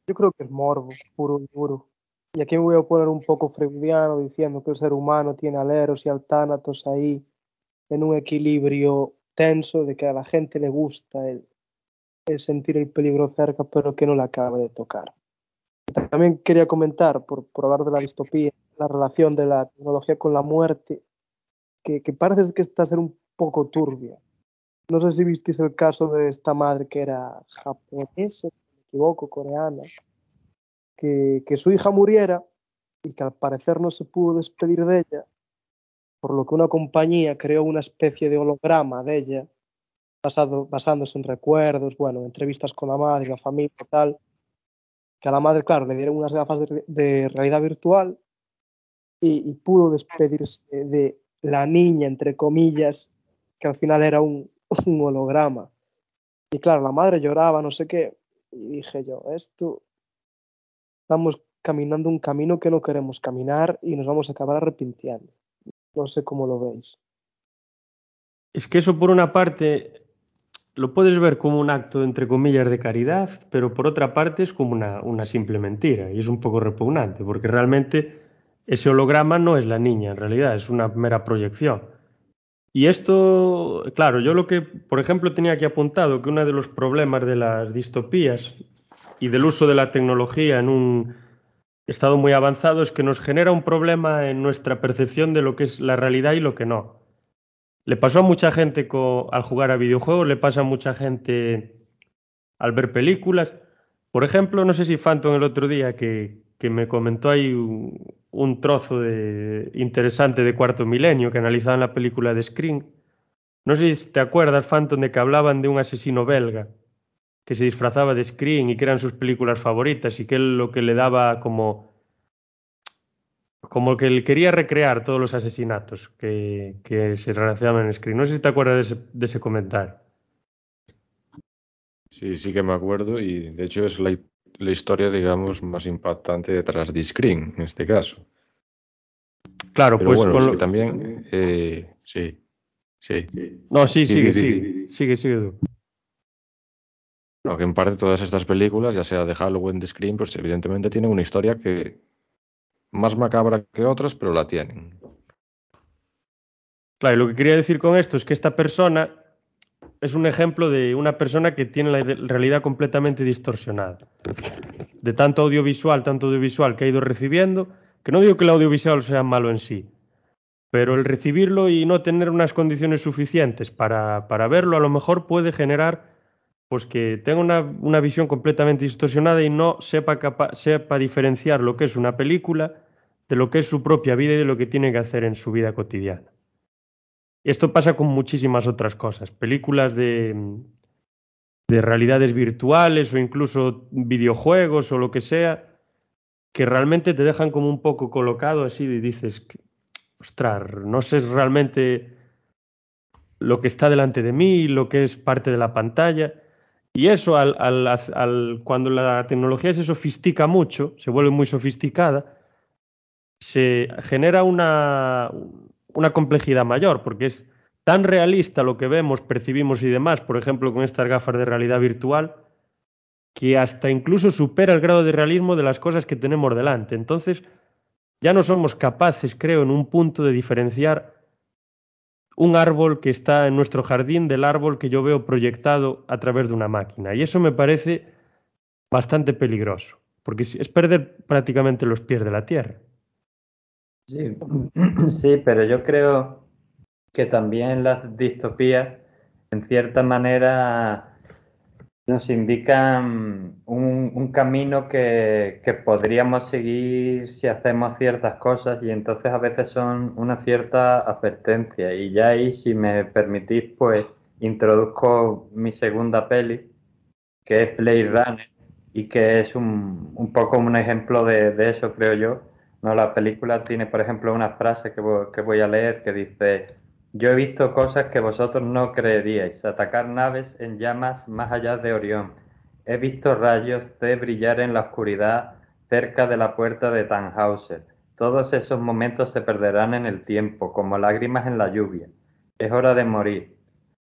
Yo creo que es morbo, puro y duro. Y aquí voy a poner un poco freudiano diciendo que el ser humano tiene aleros y altánatos ahí en un equilibrio tenso de que a la gente le gusta el, el sentir el peligro cerca, pero que no le acaba de tocar. También quería comentar, por, por hablar de la distopía, la relación de la tecnología con la muerte, que, parece que está a ser un poco turbia. No sé si visteis el caso de esta madre que era japonesa, si me equivoco, coreana, que, su hija muriera y que al parecer no se pudo despedir de ella, por lo que una compañía creó una especie de holograma de ella, basándose en recuerdos, bueno, entrevistas con la madre, la familia tal, que a la madre, claro, le dieron unas gafas de, realidad virtual y, y, pudo despedirse de la niña, entre comillas, que al final era un, un holograma. Y claro, la madre lloraba, no sé qué, y dije yo, esto, estamos caminando un camino que no queremos caminar y nos vamos a acabar arrepintiendo. No sé cómo lo veis. Es que eso por una parte lo puedes ver como un acto, entre comillas, de caridad, pero por otra parte es como una, una, simple mentira y es un poco repugnante, porque realmente ese holograma no es la niña, en realidad es una mera proyección. Y esto, claro, yo lo que, por ejemplo, tenía aquí apuntado que uno de los problemas de las distopías y del uso de la tecnología en un estado muy avanzado es que nos genera un problema en nuestra percepción de lo que es la realidad y lo que no. Le pasó a mucha gente al jugar a videojuegos, le pasa a mucha gente al ver películas. Por ejemplo, no sé si Phantom el otro día que, que me comentó ahí un, trozo de, interesante de Cuarto Milenio que analizaban la película de Scream. No sé si te acuerdas, Phantom, de que hablaban de un asesino belga que se disfrazaba de Scream y que eran sus películas favoritas y que él lo que le daba como como que él quería recrear todos los asesinatos que, que se relacionaban en Scream. No sé si te acuerdas de ese, de ese, comentario. Sí, sí que me acuerdo y de hecho es la, la, historia, digamos, más impactante detrás de Scream, en este caso. Claro, Pero pues bueno, con es lo... que también, eh, sí, sí. No, sí, sigue, sigue, sigue, sigue. tú. No, que en parte todas estas películas, ya sea de Halloween, de Scream, pues evidentemente tienen una historia que más macabra que otras, pero la tienen. Claro, y lo que quería decir con esto es que esta persona es un ejemplo de una persona que tiene la realidad completamente distorsionada. De tanto audiovisual, tanto audiovisual que ha ido recibiendo, que no digo que el audiovisual sea malo en sí, pero el recibirlo y no tener unas condiciones suficientes para, para verlo a lo mejor puede generar pues que tenga una, una visión completamente distorsionada y no sepa, capa sepa diferenciar lo que es una película de lo que es su propia vida y de lo que tiene que hacer en su vida cotidiana. Esto pasa con muchísimas otras cosas, películas de, de realidades virtuales o incluso videojuegos o lo que sea, que realmente te dejan como un poco colocado así y dices, ostras, no sé realmente lo que está delante de mí, lo que es parte de la pantalla. Y eso, al, al, al, cuando la tecnología se sofistica mucho, se vuelve muy sofisticada, se genera una, una complejidad mayor, porque es tan realista lo que vemos, percibimos y demás, por ejemplo, con estas gafas de realidad virtual, que hasta incluso supera el grado de realismo de las cosas que tenemos delante. Entonces, ya no somos capaces, creo, en un punto de diferenciar un árbol que está en nuestro jardín del árbol que yo veo proyectado a través de una máquina. Y eso me parece bastante peligroso, porque es perder prácticamente los pies de la tierra. Sí, pero yo creo que también las distopías, en cierta manera, nos indican un, camino que, podríamos seguir si hacemos ciertas cosas y entonces a veces son una cierta advertencia. Y ya ahí, si me permitís, pues introduzco mi segunda peli, que es Blade Runner, y que es un, un poco un ejemplo de, eso, creo yo. ¿No? La película tiene, por ejemplo, una frase que voy, a leer que dice yo he visto cosas que vosotros no creeríais, atacar naves en llamas más allá de Orión. He visto rayos de brillar en la oscuridad cerca de la puerta de Tannhauser. Todos esos momentos se perderán en el tiempo, como lágrimas en la lluvia. Es hora de morir.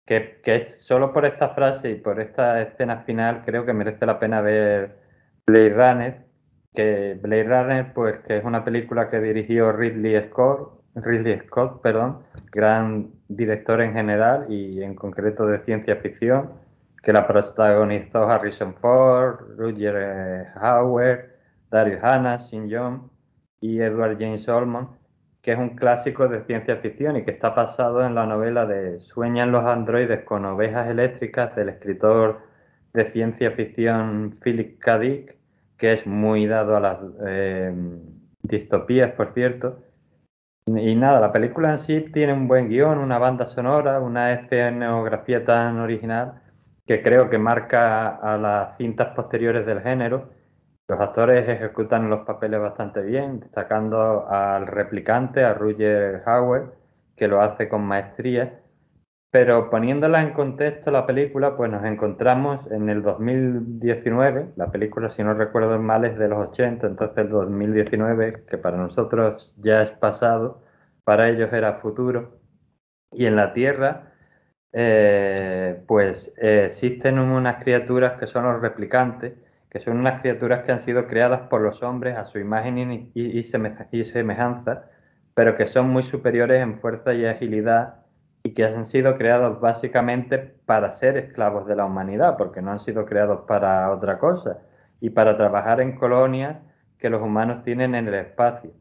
que, que es solo por esta frase y por esta escena final creo que merece la pena ver Blade Runner, que Blade Runner, pues que es una película que dirigió Ridley Scott, Ridley Scott, perdón, gran director en general y en concreto de ciencia ficción, que la protagonizó Harrison Ford, Roger eh, Howard, Daryl Hannah, Shin Young y Edward James Olmos, que es un clásico de ciencia ficción y que está basado en la novela de Sueñan los androides con ovejas eléctricas del escritor de ciencia ficción Philip K. Dick, que es muy dado a las eh, distopías, por cierto. Y nada, la película en sí tiene un buen guion, una banda sonora, una escenografía tan original que creo que marca a las cintas posteriores del género los actores ejecutan los papeles bastante bien, destacando al replicante, a Roger Howard, que lo hace con maestría. Pero poniéndola en contexto la película, pues nos encontramos en el 2019, la película si no recuerdo mal es de los 80, entonces el 2019, que para nosotros ya es pasado, para ellos era futuro. Y en la Tierra, eh, pues existen unas criaturas que son los replicantes, que son unas criaturas que han sido creadas por los hombres a su imagen y, semejanza, pero que son muy superiores en fuerza y agilidad y que han sido creados básicamente para ser esclavos de la humanidad, porque no han sido creados para otra cosa, y para trabajar en colonias que los humanos tienen en el espacio.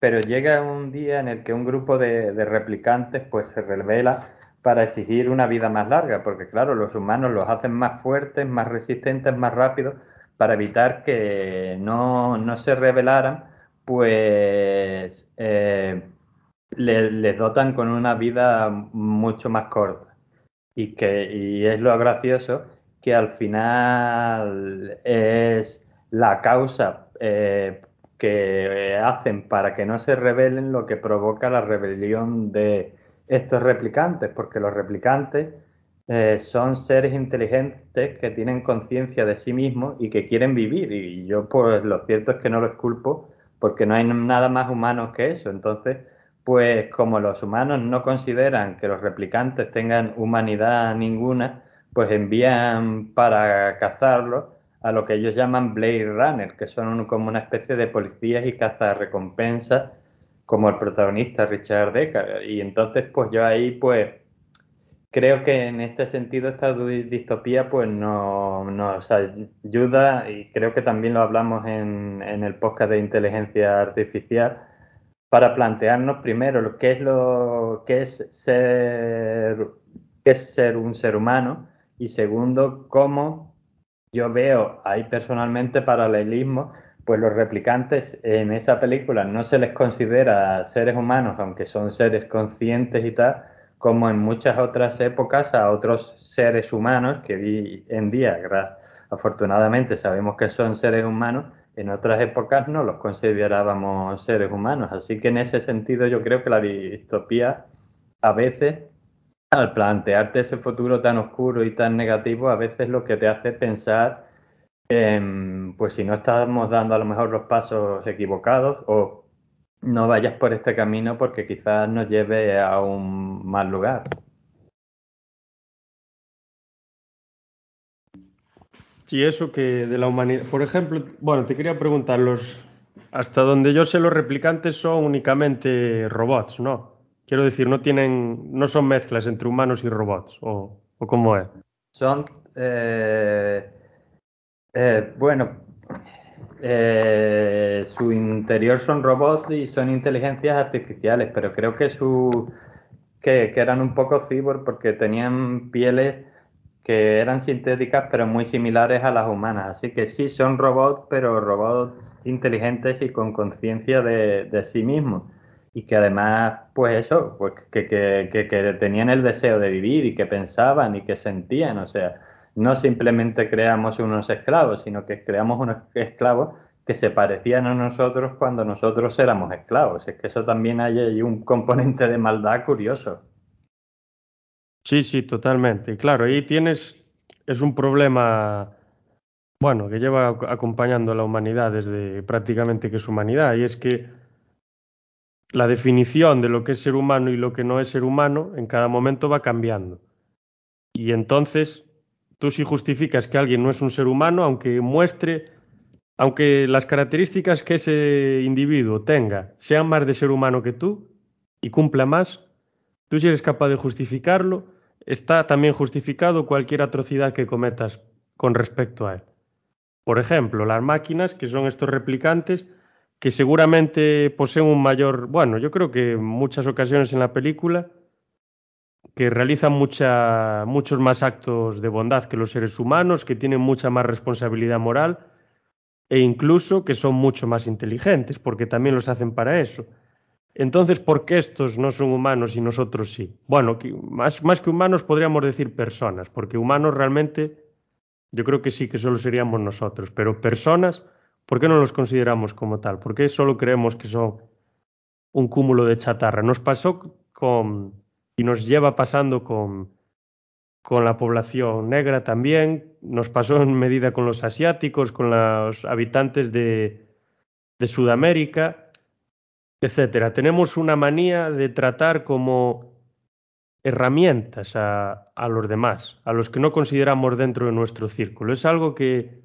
Pero llega un día en el que un grupo de, replicantes pues se revela para exigir una vida más larga, porque claro, los humanos los hacen más fuertes, más resistentes, más rápidos, para evitar que no, se rebelaran, pues eh, les dotan con una vida mucho más corta. Y, que, y es lo gracioso que al final es la causa eh, que hacen para que no se rebelen lo que provoca la rebelión de estos replicantes, porque los replicantes eh, son seres inteligentes que tienen conciencia de sí mismos y que quieren vivir. Y yo, pues, lo cierto es que no los culpo porque no hay nada más humano que eso. Entonces, pues, como los humanos no consideran que los replicantes tengan humanidad ninguna, pues envían para cazarlos a lo que ellos llaman Blade Runner, que son como una especie de policías y cazarrecompensas, como el protagonista Richard Decker. Y entonces, pues yo ahí, pues, creo que en este sentido esta distopía pues no, nos ayuda y creo que también lo hablamos en, el podcast de inteligencia artificial para plantearnos primero lo que es lo que es ser qué es ser un ser humano y segundo cómo yo veo ahí personalmente paralelismo pues los replicantes en esa película no se les considera seres humanos aunque son seres conscientes y tal como en muchas otras épocas, a otros seres humanos que hoy en día, afortunadamente, sabemos que son seres humanos, en otras épocas no los considerábamos seres humanos. Así que en ese sentido yo creo que la distopía a veces, al plantearte ese futuro tan oscuro y tan negativo, a veces lo que te hace pensar, en, pues si no estamos dando a lo mejor los pasos equivocados o no vayas por este camino porque quizás nos lleve a un mal lugar. Sí, eso que de la humanidad. Por ejemplo, bueno, te quería preguntar, los, hasta donde yo sé, los replicantes son únicamente robots, ¿no? Quiero decir, no tienen, no son mezclas entre humanos y robots, o, o cómo es. Son, eh, eh, bueno, eh, su interior son robots y son inteligencias artificiales, pero creo que su que, eran un poco cyborg porque tenían pieles que eran sintéticas pero muy similares a las humanas. Así que sí, son robots, pero robots inteligentes y con conciencia de, sí mismos. Y que además, pues eso, pues que, que, que, tenían el deseo de vivir y que pensaban y que sentían. O sea, no simplemente creamos unos esclavos, sino que creamos unos esclavos que se parecían a nosotros cuando nosotros éramos esclavos. Es que eso también hay un componente de maldad curioso. Sí, sí, totalmente. Claro, ahí tienes, es un problema, bueno, que lleva acompañando a la humanidad desde prácticamente que es humanidad, y es que la definición de lo que es ser humano y lo que no es ser humano en cada momento va cambiando. Y entonces tú sí justificas que alguien no es un ser humano, aunque muestre, aunque las características que ese individuo tenga sean más de ser humano que tú y cumpla más, tú si eres capaz de justificarlo, está también justificado cualquier atrocidad que cometas con respecto a él. Por ejemplo, las máquinas, que son estos replicantes, que seguramente poseen un mayor, bueno, yo creo que en muchas ocasiones en la película, que realizan muchos más actos de bondad que los seres humanos, que tienen mucha más responsabilidad moral e incluso que son mucho más inteligentes, porque también los hacen para eso. Entonces, ¿por qué estos no son humanos y nosotros sí? Bueno, más, más que humanos podríamos decir personas, porque humanos realmente yo creo que sí que solo seríamos nosotros, pero personas, ¿por qué no los consideramos como tal? ¿Por qué solo creemos que son un cúmulo de chatarra? Nos pasó con, y nos lleva pasando con, con la población negra también, nos pasó en medida con los asiáticos, con los habitantes de, de Sudamérica, etcétera. Tenemos una manía de tratar como herramientas a, los demás, a los que no consideramos dentro de nuestro círculo. Es algo que,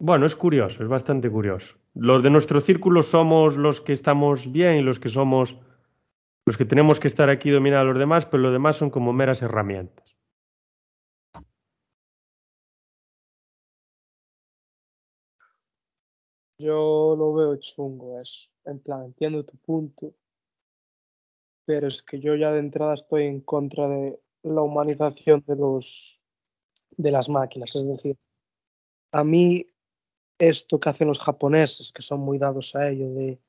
bueno, es curioso, es bastante curioso. Los de nuestro círculo somos los que estamos bien y los que somos los que tenemos que estar aquí y dominar a los demás, pero los demás son como meras herramientas. Yo lo veo chungo eso. En plan, entiendo tu punto, pero es que yo ya de entrada estoy en contra de la humanización de los de las máquinas. Es decir, a mí esto que hacen los japoneses, que son muy dados a ello, de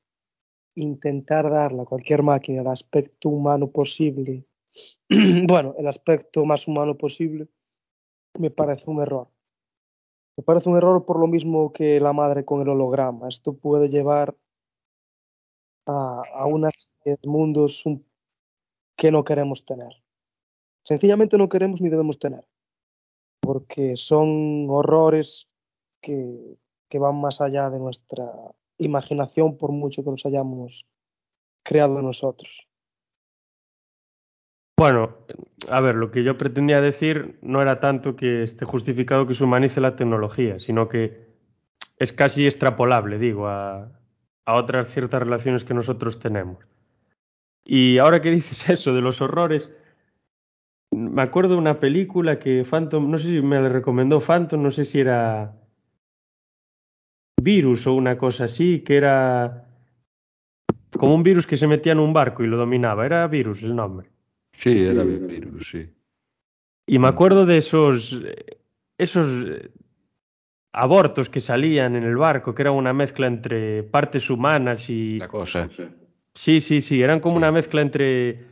intentar darle a cualquier máquina el aspecto humano posible, bueno, el aspecto más humano posible, me parece un error. Me parece un error por lo mismo que la madre con el holograma. Esto puede llevar a, a mundos que no queremos tener. Sencillamente no queremos ni debemos tener. Porque son horrores que, que van más allá de nuestra imaginación por mucho que los hayamos creado nosotros. Bueno, a ver, lo que yo pretendía decir no era tanto que esté justificado que se humanice la tecnología, sino que es casi extrapolable, digo, a, a otras ciertas relaciones que nosotros tenemos. Y ahora que dices eso de los horrores, me acuerdo de una película que Phantom, no sé si me la recomendó Phantom, no sé si era virus o una cosa así, que era como un virus que se metía en un barco y lo dominaba. Era virus el nombre. Sí, era virus, sí. Y me acuerdo de esos, esos abortos que salían en el barco, que era una mezcla entre partes humanas y... La cosa. Sí, sí, sí, eran como Sí. una mezcla entre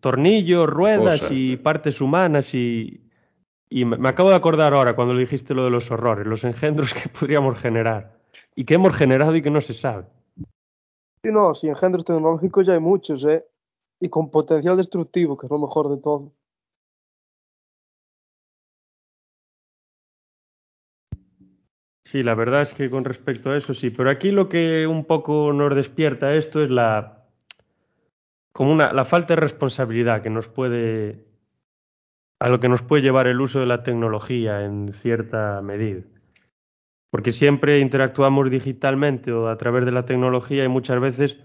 tornillos, ruedas y sí. partes humanas y... Y me me acabo de acordar ahora cuando le dijiste lo de los horrores, los engendros que podríamos generar y que hemos generado y que no se sabe. Sí, no, si engendros tecnológicos ya hay muchos, ¿eh? Y con potencial destructivo, que es lo mejor de todo. Sí, la verdad es que con respecto a eso sí, pero aquí lo que un poco nos despierta esto es la como una la falta de responsabilidad que nos puede a lo que nos puede llevar el uso de la tecnología en cierta medida. Porque siempre interactuamos digitalmente o a través de la tecnología y muchas veces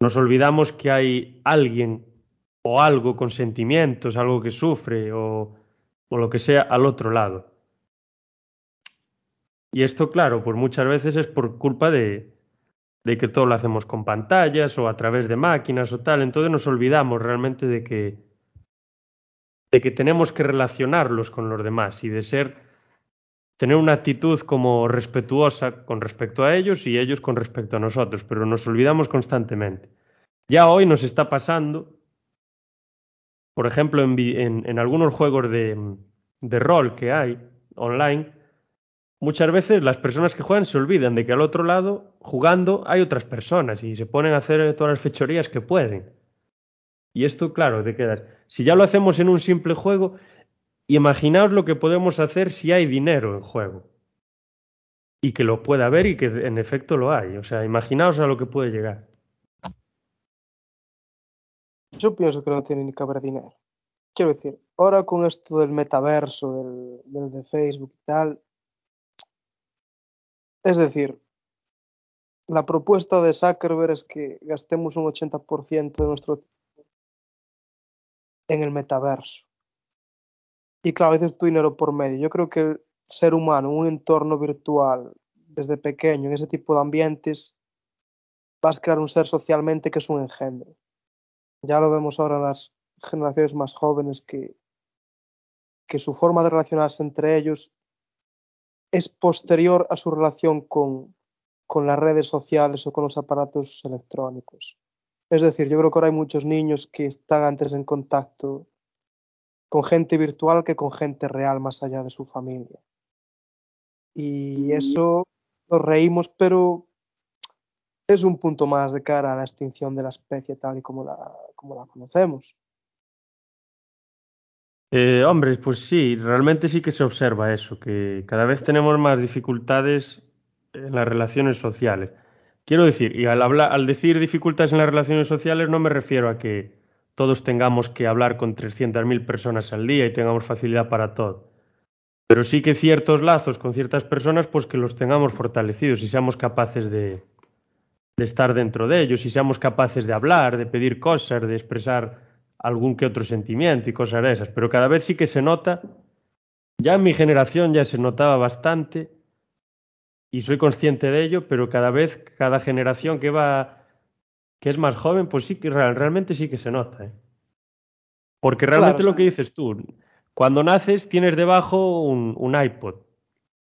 nos olvidamos que hay alguien o algo con sentimientos, algo que sufre o, o lo que sea al otro lado. Y esto, claro, pues muchas veces es por culpa de, de que todo lo hacemos con pantallas o a través de máquinas o tal. Entonces nos olvidamos realmente de que, de que tenemos que relacionarlos con los demás y de ser, tener una actitud como respetuosa con respecto a ellos y ellos con respecto a nosotros, pero nos olvidamos constantemente. Ya hoy nos está pasando, por ejemplo, en, en algunos juegos de, de rol que hay online, muchas veces las personas que juegan se olvidan de que al otro lado, jugando, hay otras personas y se ponen a hacer todas las fechorías que pueden. Y esto, claro, te quedas. Si ya lo hacemos en un simple juego, imaginaos lo que podemos hacer si hay dinero en juego. Y que lo pueda haber y que en efecto lo hay. O sea, imaginaos a lo que puede llegar. Yo pienso que no tiene ni que haber dinero. Quiero decir, ahora con esto del metaverso, del, del de Facebook y tal, es decir, la propuesta de Zuckerberg es que gastemos un 80% de nuestro tiempo en el metaverso. Y claro, a veces tu dinero por medio. Yo creo que el ser humano un entorno virtual desde pequeño, en ese tipo de ambientes, vas a crear un ser socialmente que es un engendro. Ya lo vemos ahora en las generaciones más jóvenes que, que su forma de relacionarse entre ellos es posterior a su relación con, con las redes sociales o con los aparatos electrónicos. Es decir, yo creo que ahora hay muchos niños que están antes en contacto con gente virtual que con gente real más allá de su familia. Y eso nos reímos, pero es un punto más de cara a la extinción de la especie tal y como la, como la conocemos. Eh, hombre, pues sí, realmente sí que se observa eso, que cada vez tenemos más dificultades en las relaciones sociales. Quiero decir, y al, hablar, al decir dificultades en las relaciones sociales no me refiero a que todos tengamos que hablar con 300.000 personas al día y tengamos facilidad para todo. Pero sí que ciertos lazos con ciertas personas, pues que los tengamos fortalecidos y seamos capaces de, de estar dentro de ellos y seamos capaces de hablar, de pedir cosas, de expresar algún que otro sentimiento y cosas de esas. Pero cada vez sí que se nota, ya en mi generación ya se notaba bastante, y soy consciente de ello, pero cada vez, cada generación que va, que es más joven, pues sí que realmente sí que se nota. ¿eh? Porque realmente claro, lo que dices tú, cuando naces tienes debajo un, un, iPod,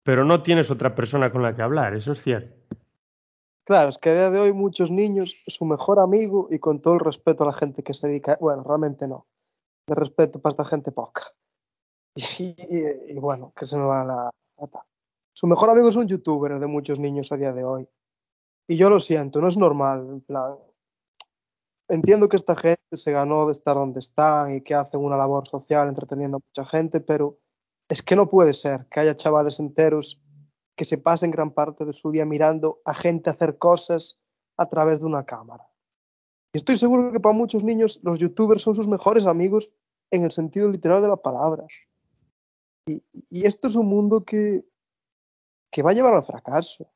pero no tienes otra persona con la que hablar, eso es cierto. Claro, es que a día de hoy muchos niños, su mejor amigo, y con todo el respeto a la gente que se dedica, bueno, realmente no, de respeto para esta gente poca. Y, y, y bueno, que se me va la, la su mejor amigo es un youtuber de muchos niños a día de hoy. Y yo lo siento, no es normal. En plan, entiendo que esta gente se ganó de estar donde están y que hacen una labor social entreteniendo a mucha gente, pero es que no puede ser que haya chavales enteros que se pasen gran parte de su día mirando a gente hacer cosas a través de una cámara. Y estoy seguro que para muchos niños los youtubers son sus mejores amigos en el sentido literal de la palabra. Y, y esto es un mundo que, que va a llevar al fracaso.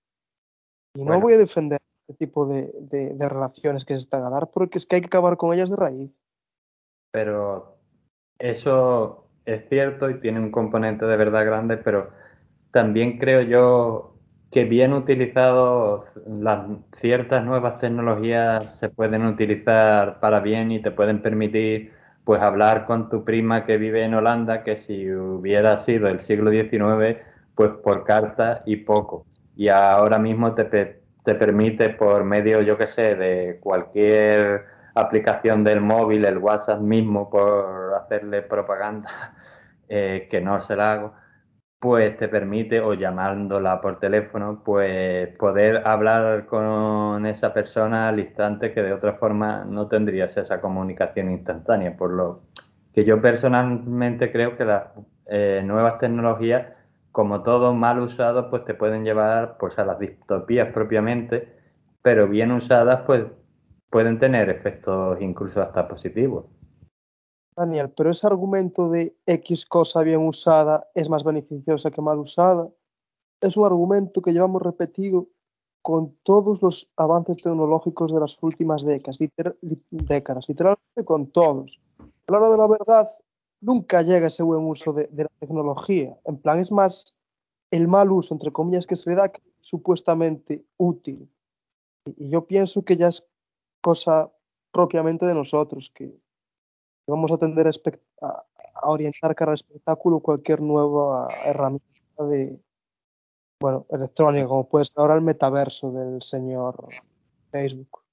Y no bueno. voy a defender este tipo de, de, relaciones que se están a dar porque es que hay que acabar con ellas de raíz. Pero eso es cierto y tiene un componente de verdad grande, pero también creo yo que bien utilizados las ciertas nuevas tecnologías se pueden utilizar para bien y te pueden permitir pues hablar con tu prima que vive en Holanda que si hubiera sido el siglo XIX pues por carta y poco. Y ahora mismo te, te permite por medio, yo que sé, de cualquier aplicación del móvil, el WhatsApp mismo, por hacerle propaganda, eh, que no se la hago, pues te permite, o llamándola por teléfono, pues poder hablar con esa persona al instante que de otra forma no tendrías esa comunicación instantánea. Por lo que yo personalmente creo que las eh, nuevas tecnologías como todo mal usado, pues te pueden llevar pues a las distopías propiamente, pero bien usadas, pues pueden tener efectos incluso hasta positivos. Daniel, pero ese argumento de X cosa bien usada es más beneficiosa que mal usada, es un argumento que llevamos repetido con todos los avances tecnológicos de las últimas décadas, décadas literalmente con todos. A de la verdad, nunca llega ese buen uso de, la tecnología. En plan, es más el mal uso, entre comillas, que se le da supuestamente útil. Y, yo pienso que ya es cosa propiamente de nosotros, que vamos a tender a, a orientar cara al espectáculo cualquier nueva herramienta de, bueno, electrónica, como puede ser ahora el metaverso del señor Facebook.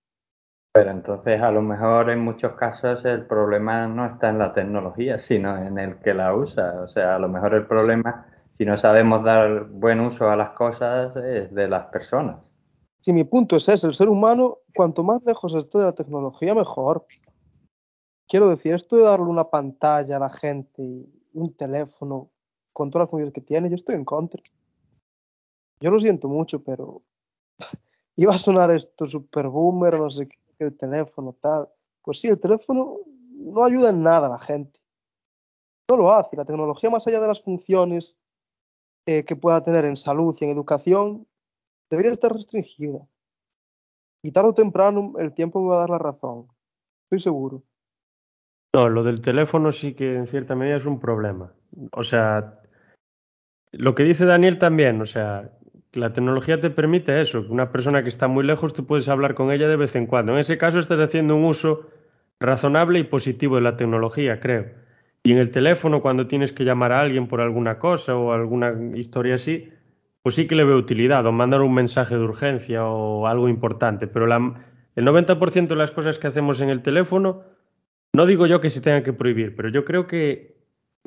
Pero entonces a lo mejor en muchos casos el problema no está en la tecnología, sino en el que la usa. O sea, a lo mejor el problema, si no sabemos dar buen uso a las cosas, es de las personas. Sí, mi punto es ese, el ser humano, cuanto más lejos esté de la tecnología, mejor. Quiero decir, esto de darle una pantalla a la gente un teléfono con todas las funciones que tiene, yo estoy en contra. Yo lo siento mucho, pero iba a sonar esto super boomer, no sé qué el teléfono, tal. Pues sí, el teléfono no ayuda en nada a la gente. no lo hace. La tecnología, más allá de las funciones eh, que pueda tener en salud y en educación, debería estar restringida. Y tarde o temprano el tiempo me va a dar la razón. Estoy seguro. No, lo del teléfono sí que en cierta medida es un problema. O sea, lo que dice Daniel también, o sea, la tecnología te permite eso, una persona que está muy lejos tú puedes hablar con ella de vez en cuando. En ese caso estás haciendo un uso razonable y positivo de la tecnología, creo. Y en el teléfono, cuando tienes que llamar a alguien por alguna cosa o alguna historia así, pues sí que le veo utilidad, o mandar un mensaje de urgencia o algo importante. Pero el 90% de las cosas que hacemos en el teléfono, no digo yo que se tengan que prohibir, pero yo creo que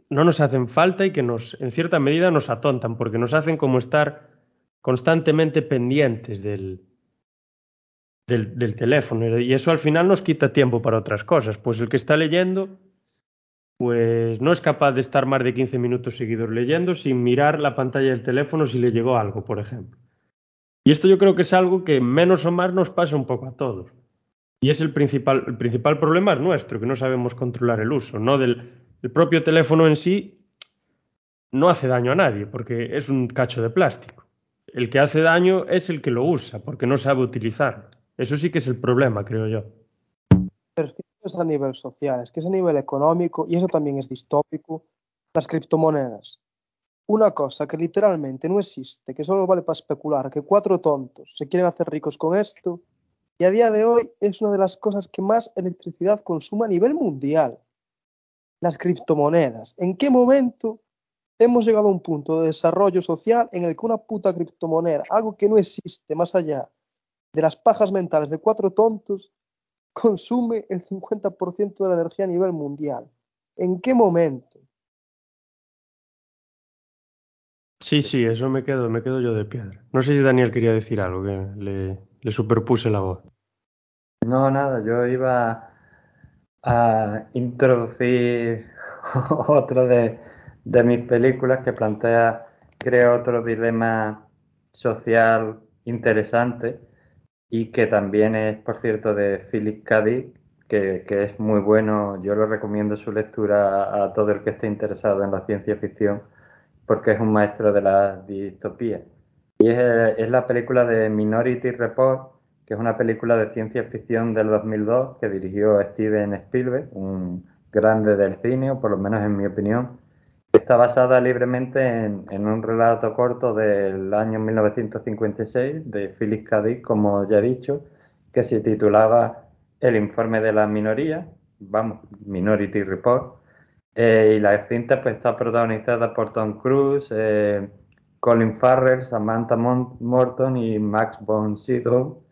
no nos hacen falta y que nos, en cierta medida, nos atontan, porque nos hacen como estar constantemente pendientes del, del, teléfono. Y eso al final nos quita tiempo para otras cosas. Pues el que está leyendo pues no es capaz de estar más de 15 minutos seguidos leyendo sin mirar la pantalla del teléfono si le llegó algo, por ejemplo. Y esto yo creo que es algo que menos o más nos pasa un poco a todos. Y es el principal, el principal problema es nuestro, que no sabemos controlar el uso, no del el propio teléfono en sí no hace daño a nadie, porque es un cacho de plástico. El que hace daño es el que lo usa, porque no sabe utilizarlo. Eso sí que es el problema, creo yo. Pero es a nivel social, es que es a nivel económico y eso también es distópico, las criptomonedas. Una cosa que literalmente no existe, que solo vale para especular, que cuatro tontos se quieren hacer ricos con esto, y a día de hoy es una de las cosas que más electricidad consume a nivel mundial. Las criptomonedas. ¿En qué momento hemos llegado a un punto de desarrollo social en el que una puta criptomoneda, algo que no existe más allá de las pajas mentales de cuatro tontos, consume el 50% de la energía a nivel mundial. ¿En qué momento? Sí, sí, eso me quedo, me quedo yo de piedra. No sé si Daniel quería decir algo, que le, le superpuse la voz. No, nada, yo iba a introducir otra de, de mis películas que plantea, creo, otro dilema social interesante y que también es, por cierto, de Philip K. Que, que, es muy bueno. Yo lo recomiendo su lectura a todo el que esté interesado en la ciencia ficción, porque es un maestro de la distopía. Y es, es la película de Minority Report, que es una película de ciencia ficción del 2002 que dirigió Steven Spielberg, un grande del cine, o por lo menos en mi opinión. Está basada libremente en, un relato corto del año 1956 de K. Dick, como ya he dicho, que se titulaba El informe de la minoría, vamos, Minority Report. Eh, y la cinta pues, está protagonizada por Tom Cruise, eh, Colin Farrell, Samantha Morton y Max von Sydow,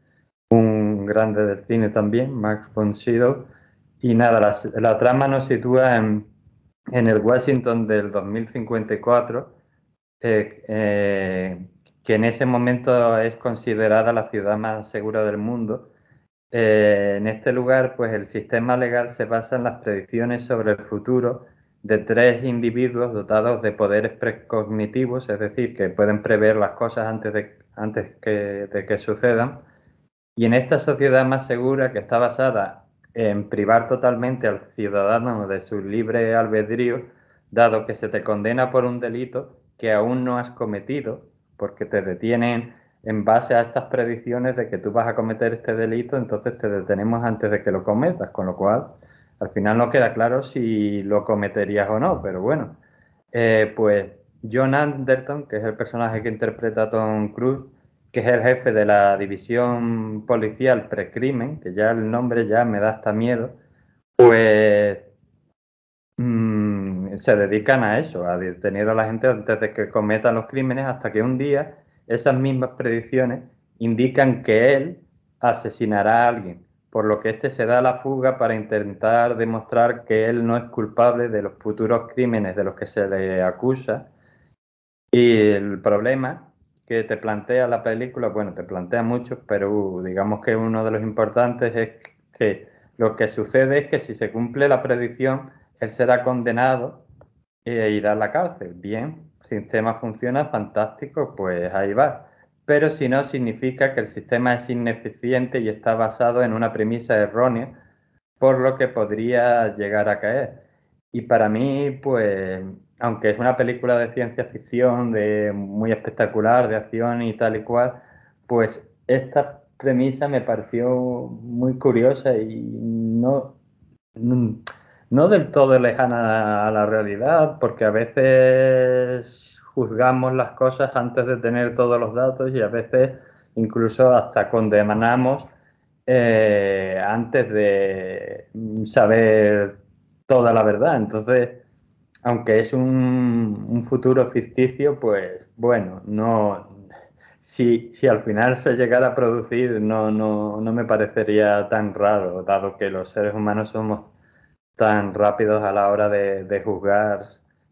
un grande del cine también, Max von Sydow. Y nada, la, la trama nos sitúa en en el Washington del 2054, eh, eh, que en ese momento es considerada la ciudad más segura del mundo. Eh, en este lugar, pues el sistema legal se basa en las predicciones sobre el futuro de tres individuos dotados de poderes precognitivos, es decir, que pueden prever las cosas antes de, antes que, de que sucedan. Y en esta sociedad más segura, que está basada en privar totalmente al ciudadano de su libre albedrío, dado que se te condena por un delito que aún no has cometido, porque te detienen en base a estas predicciones de que tú vas a cometer este delito, entonces te detenemos antes de que lo cometas, con lo cual al final no queda claro si lo cometerías o no, pero bueno, eh, pues John Anderton, que es el personaje que interpreta Tom Cruise, que es el jefe de la división policial precrimen, que ya el nombre ya me da hasta miedo, pues mmm, se dedican a eso, a detener a la gente antes de que cometan los crímenes, hasta que un día esas mismas predicciones indican que él asesinará a alguien, por lo que éste se da la fuga para intentar demostrar que él no es culpable de los futuros crímenes de los que se le acusa. Y el problema que te plantea la película, bueno, te plantea muchos, pero digamos que uno de los importantes es que lo que sucede es que si se cumple la predicción, él será condenado e irá a la cárcel. Bien, sistema funciona, fantástico, pues ahí va. Pero si no, significa que el sistema es ineficiente y está basado en una premisa errónea, por lo que podría llegar a caer. y para mí, pues, aunque es una película de ciencia ficción, de muy espectacular, de acción y tal y cual, pues esta premisa me pareció muy curiosa y no, no del todo lejana a la realidad, porque a veces juzgamos las cosas antes de tener todos los datos y a veces incluso hasta condenamos eh, antes de saber toda la verdad. Entonces, aunque es un, futuro ficticio, pues bueno, no, si, si al final se llegara a producir, no, no, no me parecería tan raro, dado que los seres humanos somos tan rápidos a la hora de, de juzgar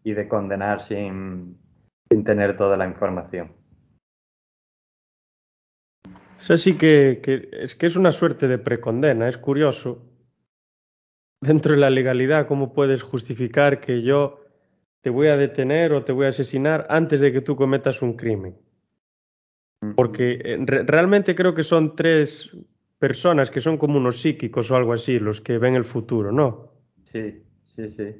y de condenar sin, sin, tener toda la información. Eso sí que, que, es que es una suerte de precondena, es curioso. Dentro de la legalidad, ¿cómo puedes justificar que yo te voy a detener o te voy a asesinar antes de que tú cometas un crimen? Porque eh, re realmente creo que son tres personas que son como unos psíquicos o algo así, los que ven el futuro, ¿no? Sí, sí, sí.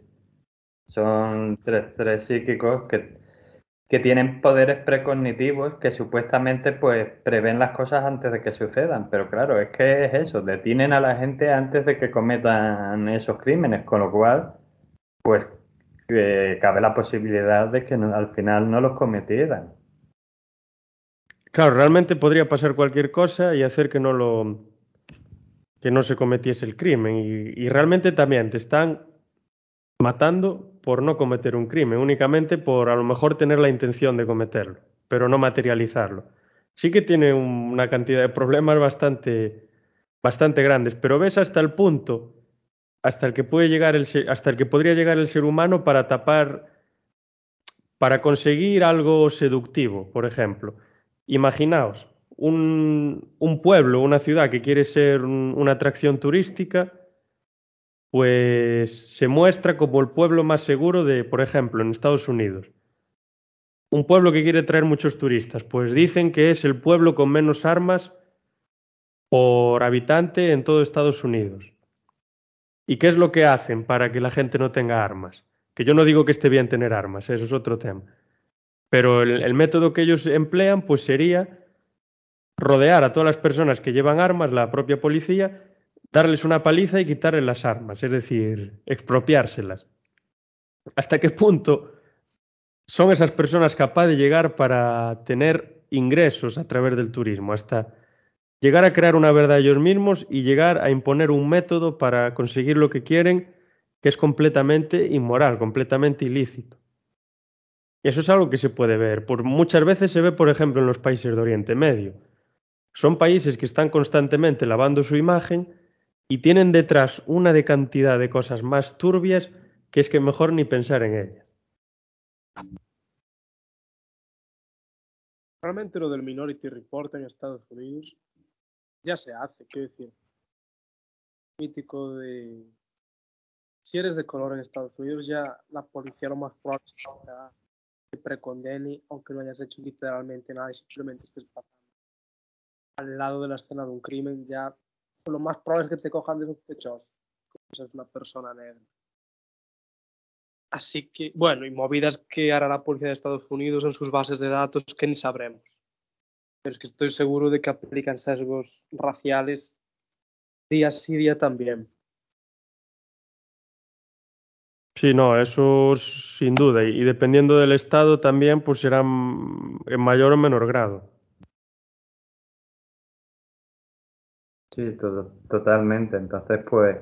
Son tres, tres psíquicos que, que tienen poderes precognitivos que supuestamente pues prevén las cosas antes de que sucedan. Pero claro, es que es eso, detienen a la gente antes de que cometan esos crímenes, con lo cual pues cabe la posibilidad de que no, al final no los cometieran. Claro, realmente podría pasar cualquier cosa y hacer que no lo que no se cometiese el crimen y, y, realmente también te están matando por no cometer un crimen, únicamente por a lo mejor tener la intención de cometerlo, pero no materializarlo. Sí que tiene un, una cantidad de problemas bastante bastante grandes, pero ves hasta el punto hasta el que puede llegar el hasta el que podría llegar el ser humano para tapar para conseguir algo seductivo, por ejemplo Imaginaos, un, un, pueblo, una ciudad que quiere ser un, una atracción turística, pues se muestra como el pueblo más seguro de, por ejemplo, en Estados Unidos. Un pueblo que quiere traer muchos turistas, pues dicen que es el pueblo con menos armas por habitante en todo Estados Unidos. ¿Y qué es lo que hacen para que la gente no tenga armas? Que yo no digo que esté bien tener armas, eso es otro tema. Pero el, el, método que ellos emplean pues sería rodear a todas las personas que llevan armas, la propia policía, darles una paliza y quitarles las armas, es decir, expropiárselas. ¿Hasta qué punto son esas personas capaces de llegar para tener ingresos a través del turismo? Hasta llegar a crear una verdad ellos mismos y llegar a imponer un método para conseguir lo que quieren que es completamente inmoral, completamente ilícito. Eso es algo que se puede ver. Por muchas veces se ve, por ejemplo, en los países de Oriente Medio. Son países que están constantemente lavando su imagen y tienen detrás una de cantidad de cosas más turbias que es que mejor ni pensar en ellas. Realmente lo del Minority Report en Estados Unidos ya se hace, quiero decir. Mítico de. Si eres de color en Estados Unidos, ya la policía lo más probable es que te precondene, aunque no hayas hecho literalmente nada y simplemente estés pasando al lado de la escena de un crimen, ya lo más probable es que te cojan de sospechoso, como es una persona negra. Así que, bueno, y movidas que hará la policía de Estados Unidos en sus bases de datos que ni sabremos. Pero es que estoy seguro de que aplican sesgos raciales día sí día también. Sí, no, eso sin duda. Y dependiendo del estado también, pues serán en mayor o menor grado. Sí, todo, totalmente. Entonces, pues,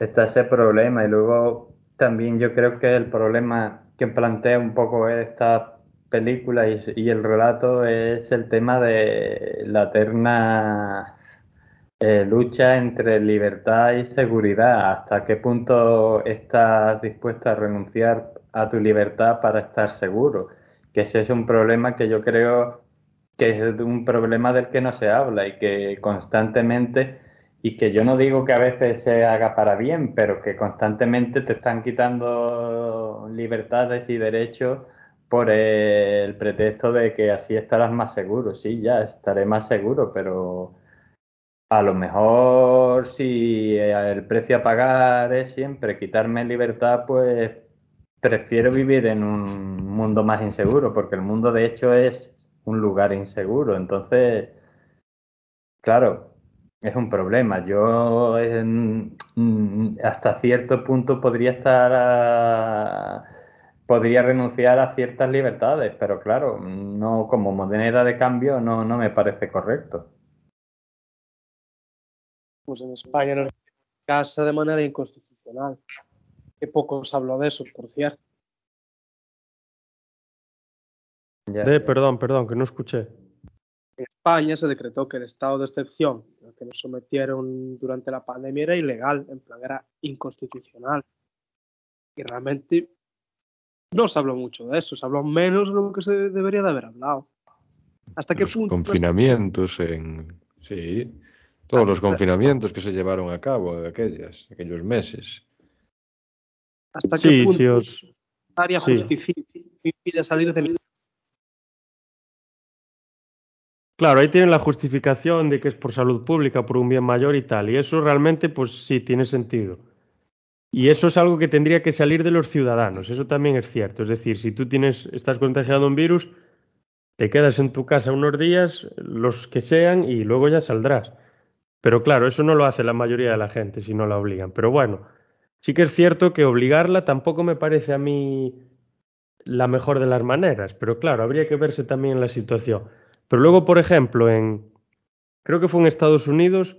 está ese problema. Y luego también yo creo que el problema que plantea un poco esta película y, el relato es el tema de la eterna eh, lucha entre libertad y seguridad. ¿Hasta qué punto estás dispuesto a renunciar a tu libertad para estar seguro? Que ese es un problema que yo creo que es un problema del que no se habla y que constantemente, y que yo no digo que a veces se haga para bien, pero que constantemente te están quitando libertades y derechos por el pretexto de que así estarás más seguro. Sí, ya estaré más seguro, pero a lo mejor si el precio a pagar es siempre quitarme libertad, pues prefiero vivir en un mundo más inseguro, porque el mundo de hecho es un lugar inseguro. Entonces, claro, es un problema. Yo hasta cierto punto podría estar podría renunciar a ciertas libertades, pero claro, no como moneda de cambio no, no me parece correcto. Pues en España nos casa de manera inconstitucional. Que poco se habló de eso, por cierto. de, perdón, perdón, que no escuché. En España se decretó que el estado de excepción al que nos sometieron durante la pandemia era ilegal, en plan era inconstitucional. Y realmente no se habló mucho de eso, se habló menos de lo que se debería de haber hablado. ¿Hasta qué los punto? Confinamientos en. Sí. Todos los confinamientos que se llevaron a cabo en aquellas, aquellos meses. ¿Hasta qué Sí, punto si os. área sí. justifica impide salir de Claro, ahí tienen la justificación de que es por salud pública, por un bien mayor y tal. Y eso realmente, pues sí, tiene sentido. Y eso es algo que tendría que salir de los ciudadanos. Eso también es cierto. Es decir, si tú tienes, estás contagiado un virus, te quedas en tu casa unos días, los que sean, y luego ya saldrás. Pero claro, eso no lo hace la mayoría de la gente si no la obligan. Pero bueno, sí que es cierto que obligarla tampoco me parece a mí la mejor de las maneras. Pero claro, habría que verse también la situación. Pero luego, por ejemplo, en creo que fue en Estados Unidos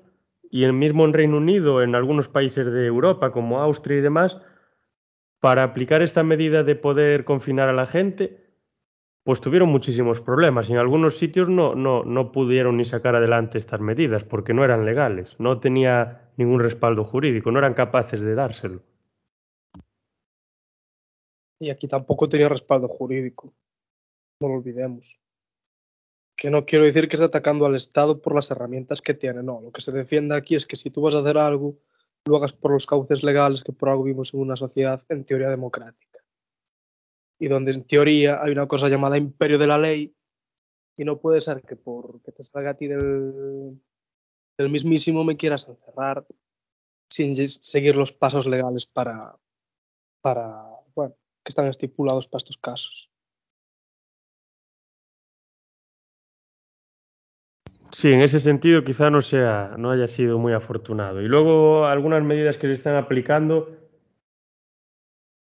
y en mismo en Reino Unido, en algunos países de Europa como Austria y demás, para aplicar esta medida de poder confinar a la gente, pues tuvieron muchísimos problemas y en algunos sitios no, no, no pudieron ni sacar adelante estas medidas porque no eran legales, no tenía ningún respaldo jurídico, no eran capaces de dárselo. Y aquí tampoco tenía respaldo jurídico. No lo olvidemos. Que no quiero decir que esté atacando al Estado por las herramientas que tiene, no. Lo que se defiende aquí es que si tú vas a hacer algo, lo hagas por los cauces legales, que por algo vivimos en una sociedad en teoría democrática. Y donde en teoría hay una cosa llamada imperio de la ley, y no puede ser que porque te salga a ti del, del mismísimo me quieras encerrar sin seguir los pasos legales para, para, bueno, que están estipulados para estos casos. Sí, en ese sentido quizá no sea, no haya sido muy afortunado. Y luego algunas medidas que se están aplicando,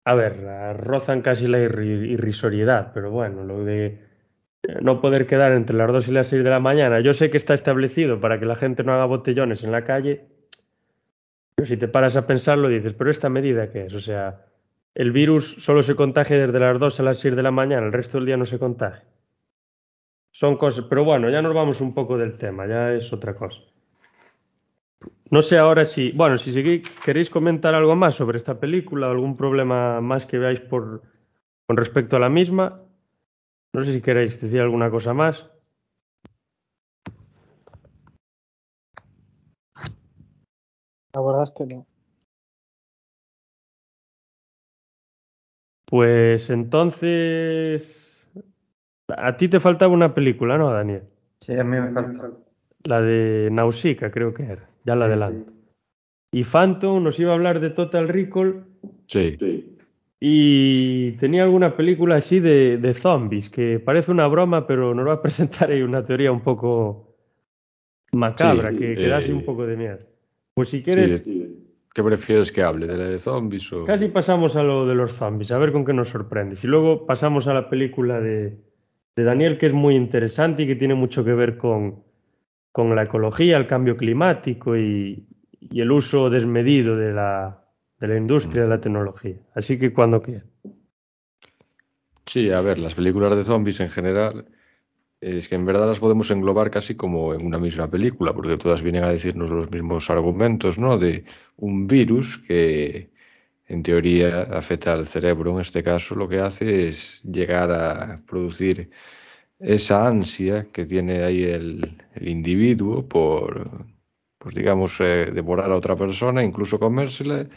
a ver, rozan casi la irri- irrisoriedad, pero bueno, lo de eh, no poder quedar entre las 2 y las 6 de la mañana, yo sé que está establecido para que la gente no haga botellones en la calle, pero si te paras a pensarlo dices, pero esta medida qué es? O sea, el virus solo se contagia desde las 2 a las 6 de la mañana, el resto del día no se contagia. Son cosas, pero bueno, ya nos vamos un poco del tema, ya es otra cosa. No sé ahora si, bueno, si seguí- queréis comentar algo más sobre esta película, algún problema más que veáis por, con respecto a la misma. No sé si queréis decir alguna cosa más. La verdad es que no. Pues entonces, a ti te faltaba una película, ¿no, Daniel? Sí, a mí me falta. La de Nausicaa, creo que era. Ya la adelanto. Y Phantom nos iba a hablar de Total Recall Sí. y tenía alguna película así de, de zombies, que parece una broma, pero nos va a presentar ahí una teoría un poco macabra, Sí, que, que da así eh, un poco de miedo. Pues si quieres, Sí, ¿Qué prefieres que hable? ¿De la de zombies o...? casi pasamos a lo de los zombies, a ver con qué nos sorprendes. Y luego pasamos a la película de, de Daniel, que es muy interesante y que tiene mucho que ver con, con la ecología, el cambio climático y, y el uso desmedido de la, de la industria de la tecnología. Así que cuando quieras. Sí, a ver, las películas de zombies en general, es que en verdad las podemos englobar casi como en una misma película, porque todas vienen a decirnos los mismos argumentos, ¿no? De un virus que en teoría afecta al cerebro, en este caso lo que hace es llegar a producir esa ansia que tiene ahí el, individuo por, pues digamos, eh, devorar a otra persona, incluso comérsela,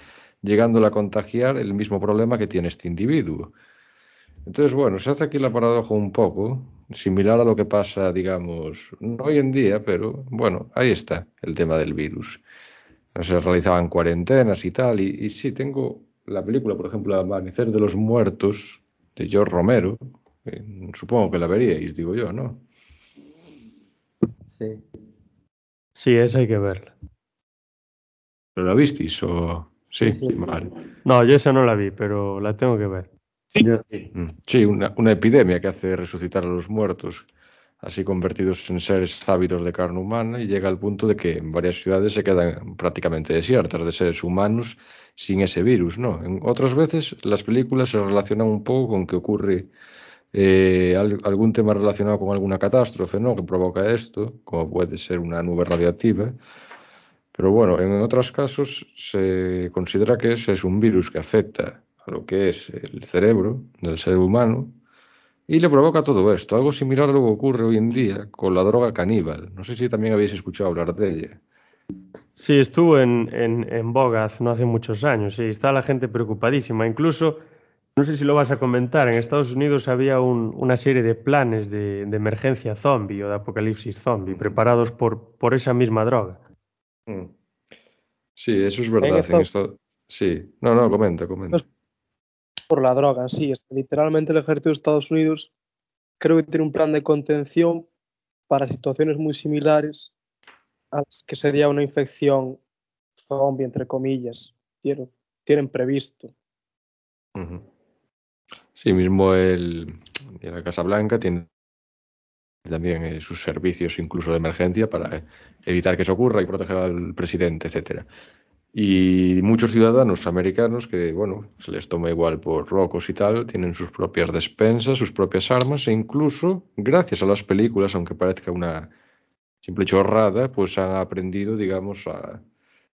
llegándole a contagiar el mismo problema que tiene este individuo. Entonces, bueno, se hace aquí la paradoja un poco, similar a lo que pasa, digamos, hoy en día, pero bueno, ahí está el tema del virus. Se realizaban cuarentenas y tal, y, y sí, tengo la película, por ejemplo, Amanecer de los Muertos, de George Romero, eh, supongo que la veríais, digo yo, ¿no? Sí. Sí, esa hay que verla. ¿Pero la visteis o...? Sí, Sí, sí. vale. No, yo esa no la vi, pero la tengo que ver. Sí. Mm, Sí, una, una epidemia que hace resucitar a los muertos, así convertidos en seres ávidos de carne humana, y llega al punto de que en varias ciudades se quedan prácticamente desiertas de seres humanos sin ese virus, ¿no? En otras veces las películas se relacionan un poco con que ocurre eh, al- algún tema relacionado con alguna catástrofe, ¿no? Que provoca esto, como puede ser una nube radiactiva. Pero bueno, en otros casos se considera que ese es un virus que afecta a lo que es el cerebro del ser humano y le provoca todo esto. Algo similar a lo que ocurre hoy en día con la droga caníbal. No sé si también habéis escuchado hablar de ella. Sí, estuvo en, en, en boga hace- no hace muchos años y está la gente preocupadísima. Incluso, no sé si lo vas a comentar, en Estados Unidos había un- una serie de planes de, de emergencia zombie o de apocalipsis zombie preparados por, por esa misma droga. Mm. Sí, eso es verdad. En En Estados- esto... Sí, no, no, comenta, comenta. Pues- por la droga, sí. Literalmente el ejército de Estados Unidos creo que tiene un plan de contención para situaciones muy similares a las que sería una infección zombie, entre comillas. Tienen, previsto. Sí, mismo el, de la Casa Blanca tiene también eh, sus servicios incluso de emergencia para eh, evitar que eso ocurra y proteger al presidente, etcétera. Y muchos ciudadanos americanos que, bueno, se les toma igual por locos y tal, tienen sus propias despensas, sus propias armas e incluso, gracias a las películas, aunque parezca una simple chorrada, pues han aprendido, digamos, a,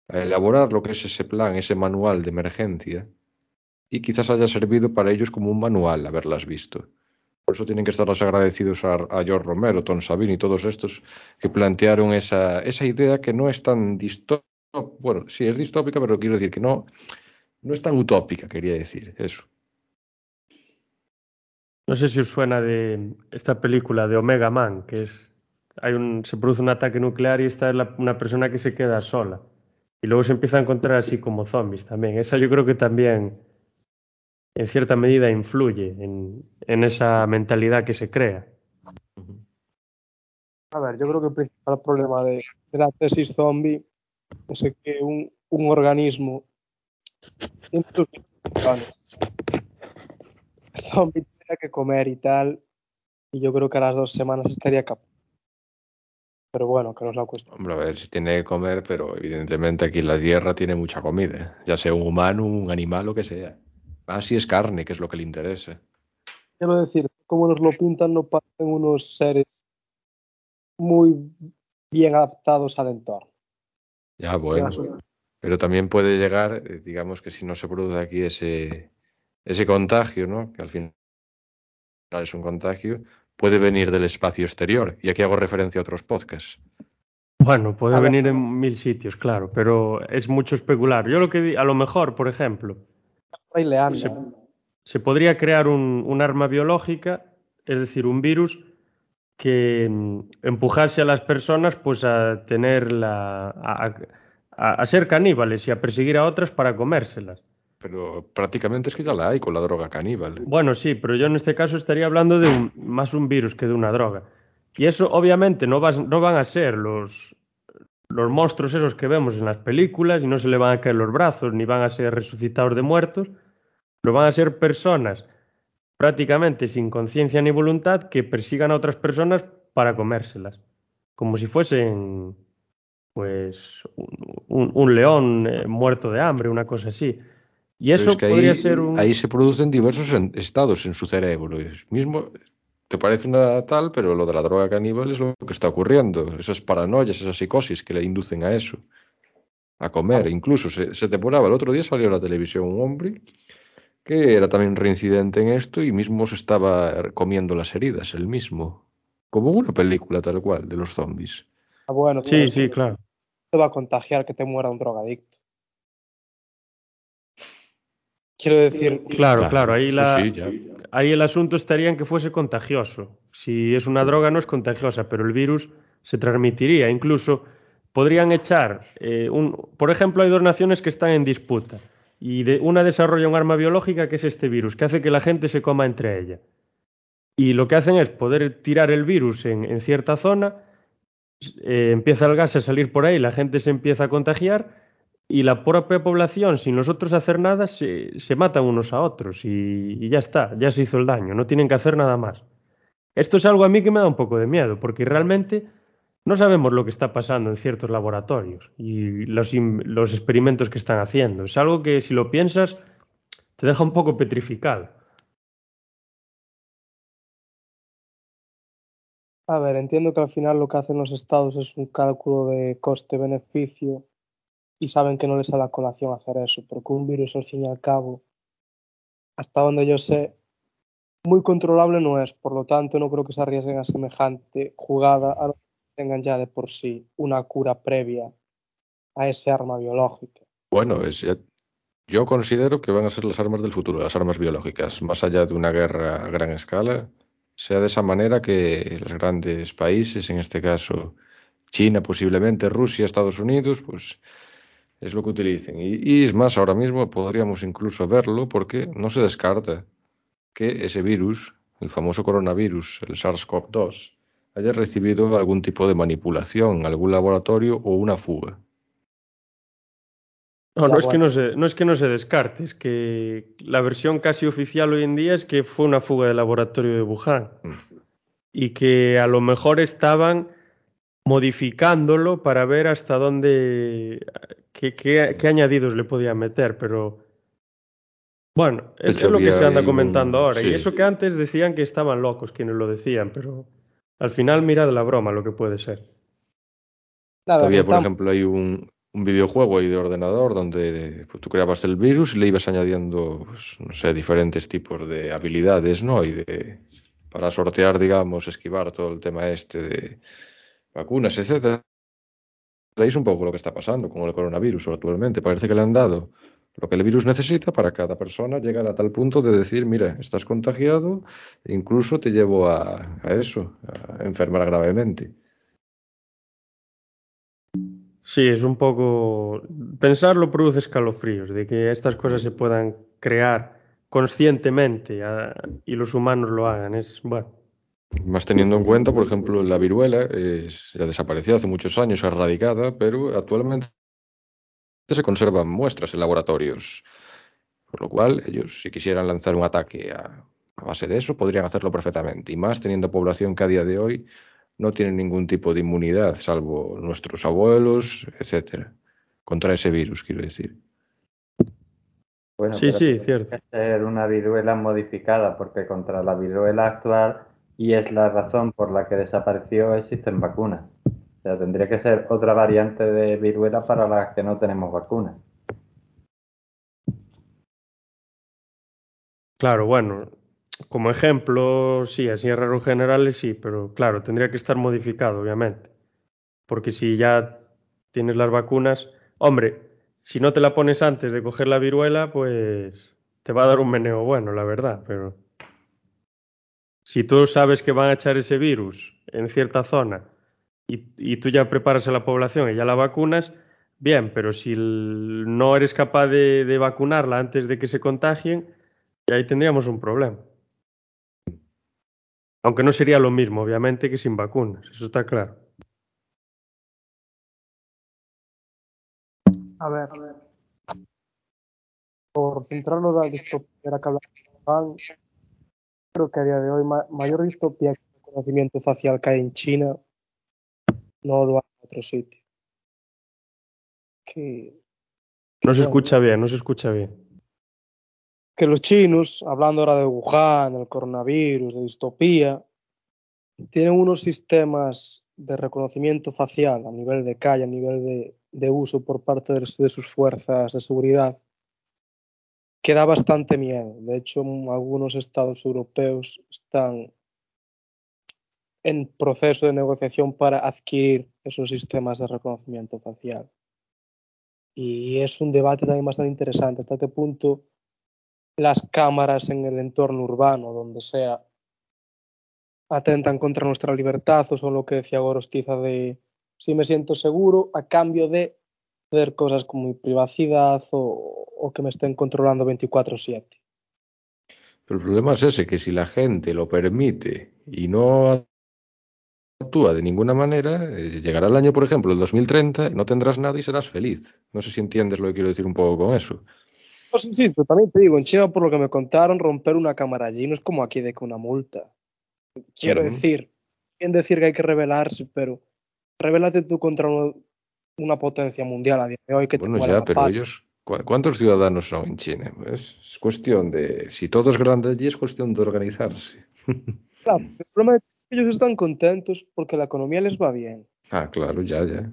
a elaborar lo que es ese plan, ese manual de emergencia y quizás haya servido para ellos como un manual haberlas visto. Por eso tienen que estar los agradecidos a, a George Romero, Tom Savini y todos estos que plantearon esa, esa idea que no es tan distópica. Bueno, sí, es distópica, pero quiero decir que no, no es tan utópica, quería decir eso. No sé si os suena de esta película de Omega Man, que es hay un, se produce un ataque nuclear y esta es la- una persona que se queda sola. Y luego se empieza a encontrar así como zombies también. Esa yo creo que también en cierta medida influye en, en esa mentalidad que se crea. A ver, yo creo que el principal problema de, de la tesis zombie es que un, un organismo tiene sus limitaciones. Zombie tendría que comer y tal, y yo creo que a las dos semanas estaría capaz. Pero bueno, que no es la cuestión. Hombre, a ver si tiene que comer, pero evidentemente aquí en la Tierra tiene mucha comida, ya sea un humano, un animal, lo que sea. Más si es carne, que es lo que le interesa. Quiero decir, como nos lo pintan, no parecen unos seres muy bien adaptados al entorno. Ya, bueno. Pero también puede llegar, eh, digamos que si no se produce aquí ese, ese contagio, ¿no? Que al final es un contagio, puede venir del espacio exterior. Y aquí hago referencia a otros podcasts. Bueno, puede A ver. venir en mil sitios, claro, pero es mucho especular. Yo lo que di- a lo mejor, por ejemplo, se podría crear un, un arma biológica, es decir, un virus que mm, empujase a las personas pues a tener la a, a- a ser caníbales y a perseguir a otras para comérselas. Pero prácticamente es que ya la hay con la droga caníbal. Bueno, sí, pero yo en este caso estaría hablando de un- más un virus que de una droga. Y eso obviamente no, vas- no van a ser los, los monstruos esos que vemos en las películas y no se le van a caer los brazos ni van a ser resucitados de muertos, pero van a ser personas prácticamente sin conciencia ni voluntad que persigan a otras personas para comérselas, como si fuesen pues un, un- un león eh, muerto de hambre, una cosa así. Y eso es que podría ahí, ser un... ahí se producen diversos en- estados en su cerebro. Es mismo te parece una tal, pero lo de la droga caníbal es lo que está ocurriendo. Esas paranoias, esas psicosis que le inducen a eso, a comer. Incluso se, se depuraba. El otro día salió en la televisión un hombre que era también reincidente en esto y mismo se estaba comiendo las heridas, él mismo. Como una película tal cual de los zombies. Ah, bueno, Sí, sí, claro. te va a contagiar que te muera un drogadicto. Quiero decir, Claro, claro, ahí, sí, la, sí, ahí el asunto estaría en que fuese contagioso. Si es una droga no es contagiosa, pero el virus se transmitiría. Incluso podrían echar, eh, un, por ejemplo, hay dos naciones que están en disputa y de, una desarrolla un arma biológica que es este virus, que hace que la gente se coma entre ella. Y lo que hacen es poder tirar el virus en, en cierta zona, eh, empieza el gas a salir por ahí, la gente se empieza a contagiar y la propia población, sin nosotros hacer nada, se, se matan unos a otros y, y ya está, ya se hizo el daño, no tienen que hacer nada más. Esto es algo a mí que me da un poco de miedo, porque realmente no sabemos lo que está pasando en ciertos laboratorios y los, los, experimentos que están haciendo. Es algo que si lo piensas te deja un poco petrificado. A ver, entiendo que al final lo que hacen los estados es un cálculo de coste-beneficio y saben que no les sale la colación hacer eso, porque un virus al fin y al cabo, hasta donde yo sé, muy controlable no es, por lo tanto no creo que se arriesguen a semejante jugada a tengan ya de por sí una cura previa a ese arma biológica. Bueno, es, yo considero que van a ser las armas del futuro, las armas biológicas, más allá de una guerra a gran escala, sea de esa manera que los grandes países, en este caso China, posiblemente Rusia, Estados Unidos, pues es lo que utilicen. Y, y es más, ahora mismo podríamos incluso verlo porque no se descarta que ese virus, el famoso coronavirus, el SARS-CoV-2, haya recibido algún tipo de manipulación, algún laboratorio o una fuga. No, no es, que no, se, no es que no se descarte, es que la versión casi oficial hoy en día es que fue una fuga del laboratorio de Wuhan mm. y que a lo mejor estaban modificándolo para ver hasta dónde, qué, qué, qué añadidos le podían meter, pero bueno, es, hecho, es lo que se anda comentando un... ahora. Sí. Y eso que antes decían que estaban locos quienes lo decían, pero al final mira de la broma lo que puede ser. Nada, Todavía, por ejemplo, hay un, un, videojuego ahí de ordenador donde pues, tú creabas el virus y le ibas añadiendo, pues, no sé, diferentes tipos de habilidades, ¿no? Y de, para sortear, digamos, esquivar todo el tema este de vacunas, etcétera. Es un poco lo que está pasando con el coronavirus actualmente. Parece que le han dado lo que el virus necesita para cada persona llegar a tal punto de decir, mira, estás contagiado, incluso te llevo a, a eso, a enfermar gravemente. Sí, es un poco... Pensarlo produce escalofríos, de que estas cosas se puedan crear conscientemente a, y los humanos lo hagan. Es, bueno. Más teniendo en cuenta, por ejemplo, la viruela es, ya desapareció hace muchos años, erradicada, pero actualmente se conservan muestras en laboratorios. Por lo cual, ellos, si quisieran lanzar un ataque a, a, base de eso, podrían hacerlo perfectamente. Y más teniendo población que a día de hoy no tiene ningún tipo de inmunidad, salvo nuestros abuelos, etcétera, contra ese virus, quiero decir. Bueno, sí, sí, cierto. ser una viruela modificada, porque contra la viruela actual, y es la razón por la que desapareció, existen vacunas. O sea, tendría que ser otra variante de viruela para las que no tenemos vacunas. Claro, bueno, como ejemplo, sí, así en generales sí, pero claro, tendría que estar modificado, obviamente. Porque si ya tienes las vacunas, hombre, si no te la pones antes de coger la viruela, pues te va a dar un meneo bueno, la verdad, pero si tú sabes que van a echar ese virus en cierta zona y, y, tú ya preparas a la población y ya la vacunas, bien, pero si no eres capaz de, vacunarla antes de que se contagien, ahí tendríamos un problema. Aunque no sería lo mismo, obviamente, que sin vacunas, eso está claro. A ver, a ver. por centrarlo en la distopía que hablaban, creo que a día de hoy ma mayor distopía que el conocimiento facial que hay en China no lo hay en otro sitio. Que, no se bueno, escucha bien, no se escucha bien. Que los chinos, hablando ahora de Wuhan, del coronavirus, de distopía, tienen unos sistemas de reconocimiento facial a nivel de calle, a nivel de, de uso por parte de, de, sus fuerzas de seguridad, que da bastante miedo. De hecho, algunos estados europeos están en proceso de negociación para adquirir esos sistemas de reconocimiento facial. Y es un debate también bastante interesante, hasta qué punto las cámaras en el entorno urbano, donde sea, atentan contra nuestra libertad o son lo que decía Gorostiza de si me siento seguro a cambio de hacer cosas como mi privacidad o, o que me estén controlando 24/7. Pero el problema es ese, que si la gente lo permite y no actúa de ninguna manera, eh, llegará el año, por ejemplo, el 2030, no tendrás nada y serás feliz. No sé si entiendes lo que quiero decir un poco con eso. Pues sí, pero también te digo, en China, por lo que me contaron, romper una cámara allí no es como aquí de que una multa. Quiero decir, bien decir que hay que rebelarse, pero rebélate tú contra uno- una potencia mundial a día de hoy que te Bueno, pueda ya, pero pala. ellos, ¿cu- ¿cuántos ciudadanos son en China? Pues es cuestión de, si todo es grande allí, es cuestión de organizarse. Claro, el problema que ellos están contentos porque la economía les va bien. Ah, claro, ya, ya.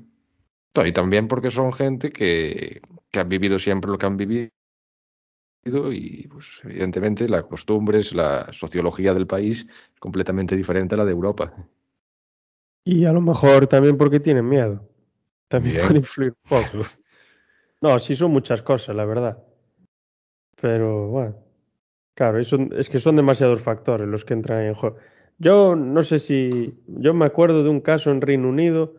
No, Y también porque son gente que, que han vivido siempre lo que han vivido y, pues, evidentemente, las costumbres, la sociología del país es completamente diferente a la de Europa. Y a lo mejor también porque tienen miedo. También Bien. puede influir un poco. No, sí son muchas cosas, la verdad. Pero bueno, claro, es que son demasiados factores los que entran en juego. Yo no sé si, yo me acuerdo de un caso en Reino Unido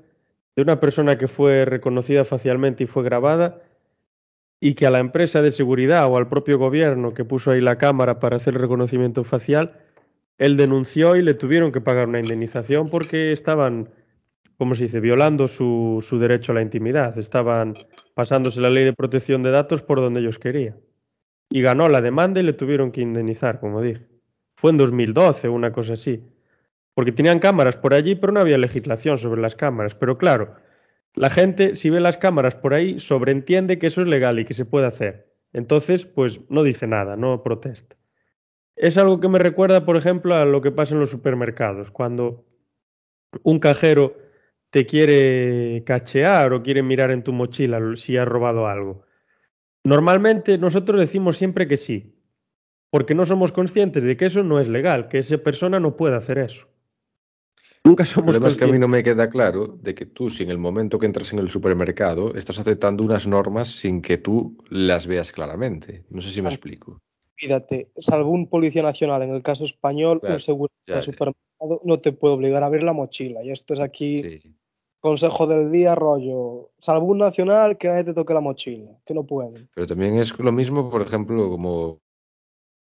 de una persona que fue reconocida facialmente y fue grabada y que a la empresa de seguridad o al propio gobierno que puso ahí la cámara para hacer el reconocimiento facial, él denunció y le tuvieron que pagar una indemnización porque estaban, ¿cómo se dice?, violando su, su derecho a la intimidad, estaban pasándose la ley de protección de datos por donde ellos querían. Y ganó la demanda y le tuvieron que indemnizar, como dije. Fue en 2012, una cosa así. Porque tenían cámaras por allí, pero no había legislación sobre las cámaras. Pero claro, la gente, si ve las cámaras por ahí, sobreentiende que eso es legal y que se puede hacer. Entonces, pues no dice nada, no protesta. Es algo que me recuerda, por ejemplo, a lo que pasa en los supermercados. Cuando un cajero te quiere cachear o quiere mirar en tu mochila si has robado algo. Normalmente nosotros decimos siempre que sí, porque no somos conscientes de que eso no es legal, que esa persona no puede hacer eso. Nunca El somos problema es que a mí no me queda claro de que tú, si en el momento que entras en el supermercado, estás aceptando unas normas sin que tú las veas claramente. No sé si me Ah. explico. Fíjate, salvo un policía nacional, en el caso español, Claro, un seguro ya, del ya. supermercado no te puede obligar a abrir la mochila. Y esto es aquí Sí. consejo del día, rollo. Salvo un nacional, que nadie te toque la mochila, que no pueden. Pero también es lo mismo, por ejemplo, como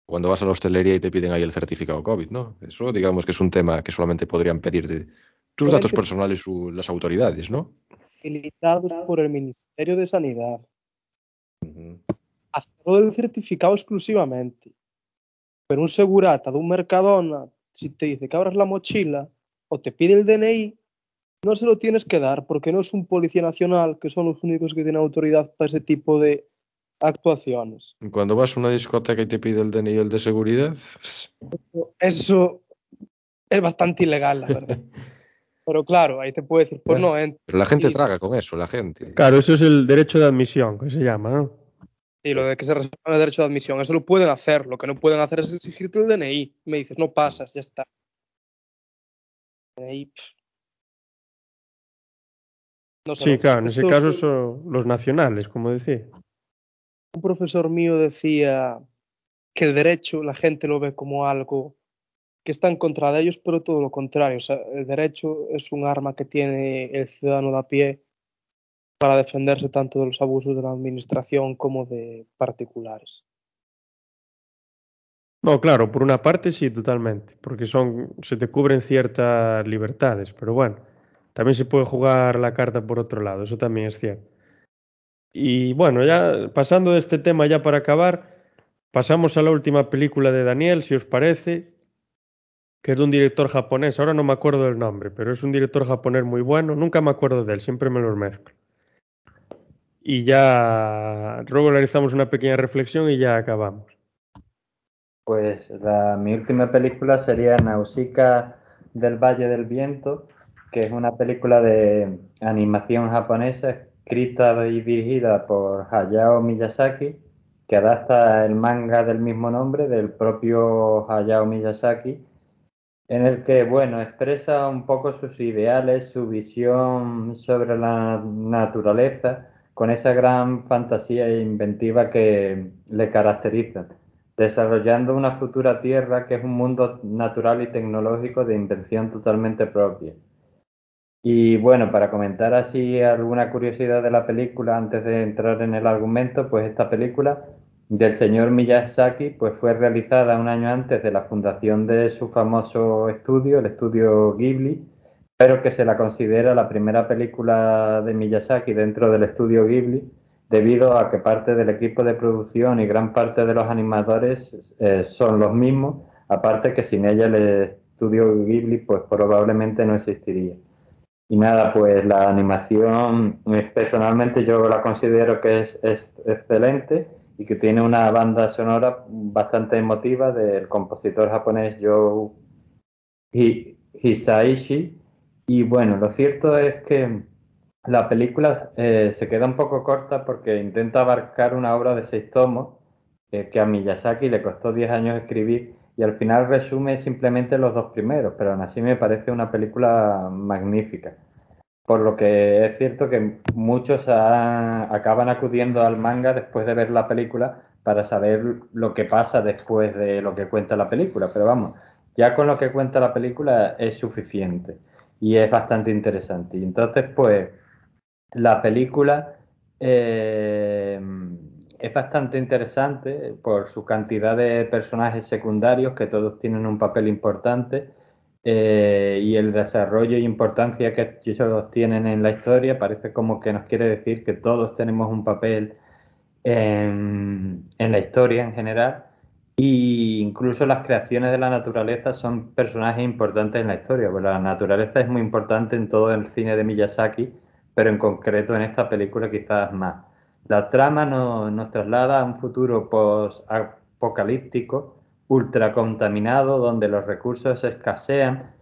cuando vas a la hostelería y te piden ahí el certificado COVID, ¿no? Eso digamos que es un tema que solamente podrían pedirte tus datos personales u- las autoridades, ¿no? habilitados por el Ministerio de Sanidad. Ujú. Hacerlo del certificado exclusivamente. Pero un segurata de un Mercadona, si te dice que abras la mochila o te pide el DNI, no se lo tienes que dar porque no es un policía nacional, que son los únicos que tienen autoridad para ese tipo de actuaciones. Cuando vas a una discoteca y te pide el DNI y el de seguridad, Eso es bastante ilegal, la verdad. Pero claro, ahí te puede decir, pues no, entra. pero la gente Sí. traga con eso, la gente. Claro, eso es el derecho de admisión, que se llama, ¿no? Y lo de que se reserva el derecho de admisión, eso lo pueden hacer. Lo que no pueden hacer es exigirte el DNI. Me dices, no pasas, ya está. DNI, pff. No sé, Sí, claro, en ese Esto- caso son los nacionales, como decía. Un profesor mío decía que el derecho la gente lo ve como algo que está en contra de ellos, pero todo lo contrario. O sea, el derecho es un arma que tiene el ciudadano de a pie para defenderse tanto de los abusos de la administración como de particulares. No, claro, por una parte sí, totalmente, porque son, se te cubren ciertas libertades, pero bueno, también se puede jugar la carta por otro lado, eso también es cierto. Y bueno, ya pasando de este tema ya para acabar, pasamos a la última película de Daniel, si os parece, que es de un director japonés, ahora no me acuerdo del nombre, pero es un director japonés muy bueno, nunca me acuerdo de él, siempre me los mezclo. Y ya luego realizamos una pequeña reflexión y ya acabamos. Pues la, mi última película sería Nausicaa del Valle del Viento, que es una película de animación japonesa escrita y dirigida por Hayao Miyazaki, que adapta el manga del mismo nombre del propio Hayao Miyazaki, en el que, bueno, expresa un poco sus ideales, su visión sobre la naturaleza, con esa gran fantasía inventiva que le caracteriza. desarrollando una futura Tierra que es un mundo natural y tecnológico de invención totalmente propia. Y bueno, para comentar así alguna curiosidad de la película antes de entrar en el argumento, pues esta película del señor Miyazaki pues fue realizada un año antes de la fundación de su famoso estudio, el estudio Ghibli, pero que se la considera la primera película de Miyazaki dentro del estudio Ghibli, debido a que parte del equipo de producción y gran parte de los animadores eh, son los mismos, aparte que sin ella el estudio Ghibli pues probablemente no existiría. Y nada, pues la animación eh, personalmente yo la considero que es, excelente y que tiene una banda sonora bastante emotiva del compositor japonés Joe Hisaishi. Y bueno, lo cierto es que la película eh, se queda un poco corta porque intenta abarcar una obra de seis tomos eh, que a Miyazaki le costó 10 años escribir y al final resume simplemente los dos primeros, pero aún así me parece una película magnífica. Por lo que es cierto que muchos acaban acudiendo al manga después de ver la película para saber lo que pasa después de lo que cuenta la película, pero vamos, ya con lo que cuenta la película es suficiente y es bastante interesante. Y entonces, pues, la película eh, es bastante interesante por su cantidad de personajes secundarios que todos tienen un papel importante eh, y el desarrollo e importancia que ellos tienen en la historia parece como que nos quiere decir que todos tenemos un papel en, la historia en general e incluso las creaciones de la naturaleza son personajes importantes en la historia, porque la naturaleza es muy importante en todo el cine de Miyazaki, pero en concreto en esta película quizás más. La trama nos, traslada a un futuro post-apocalíptico, ultra contaminado, donde los recursos escasean.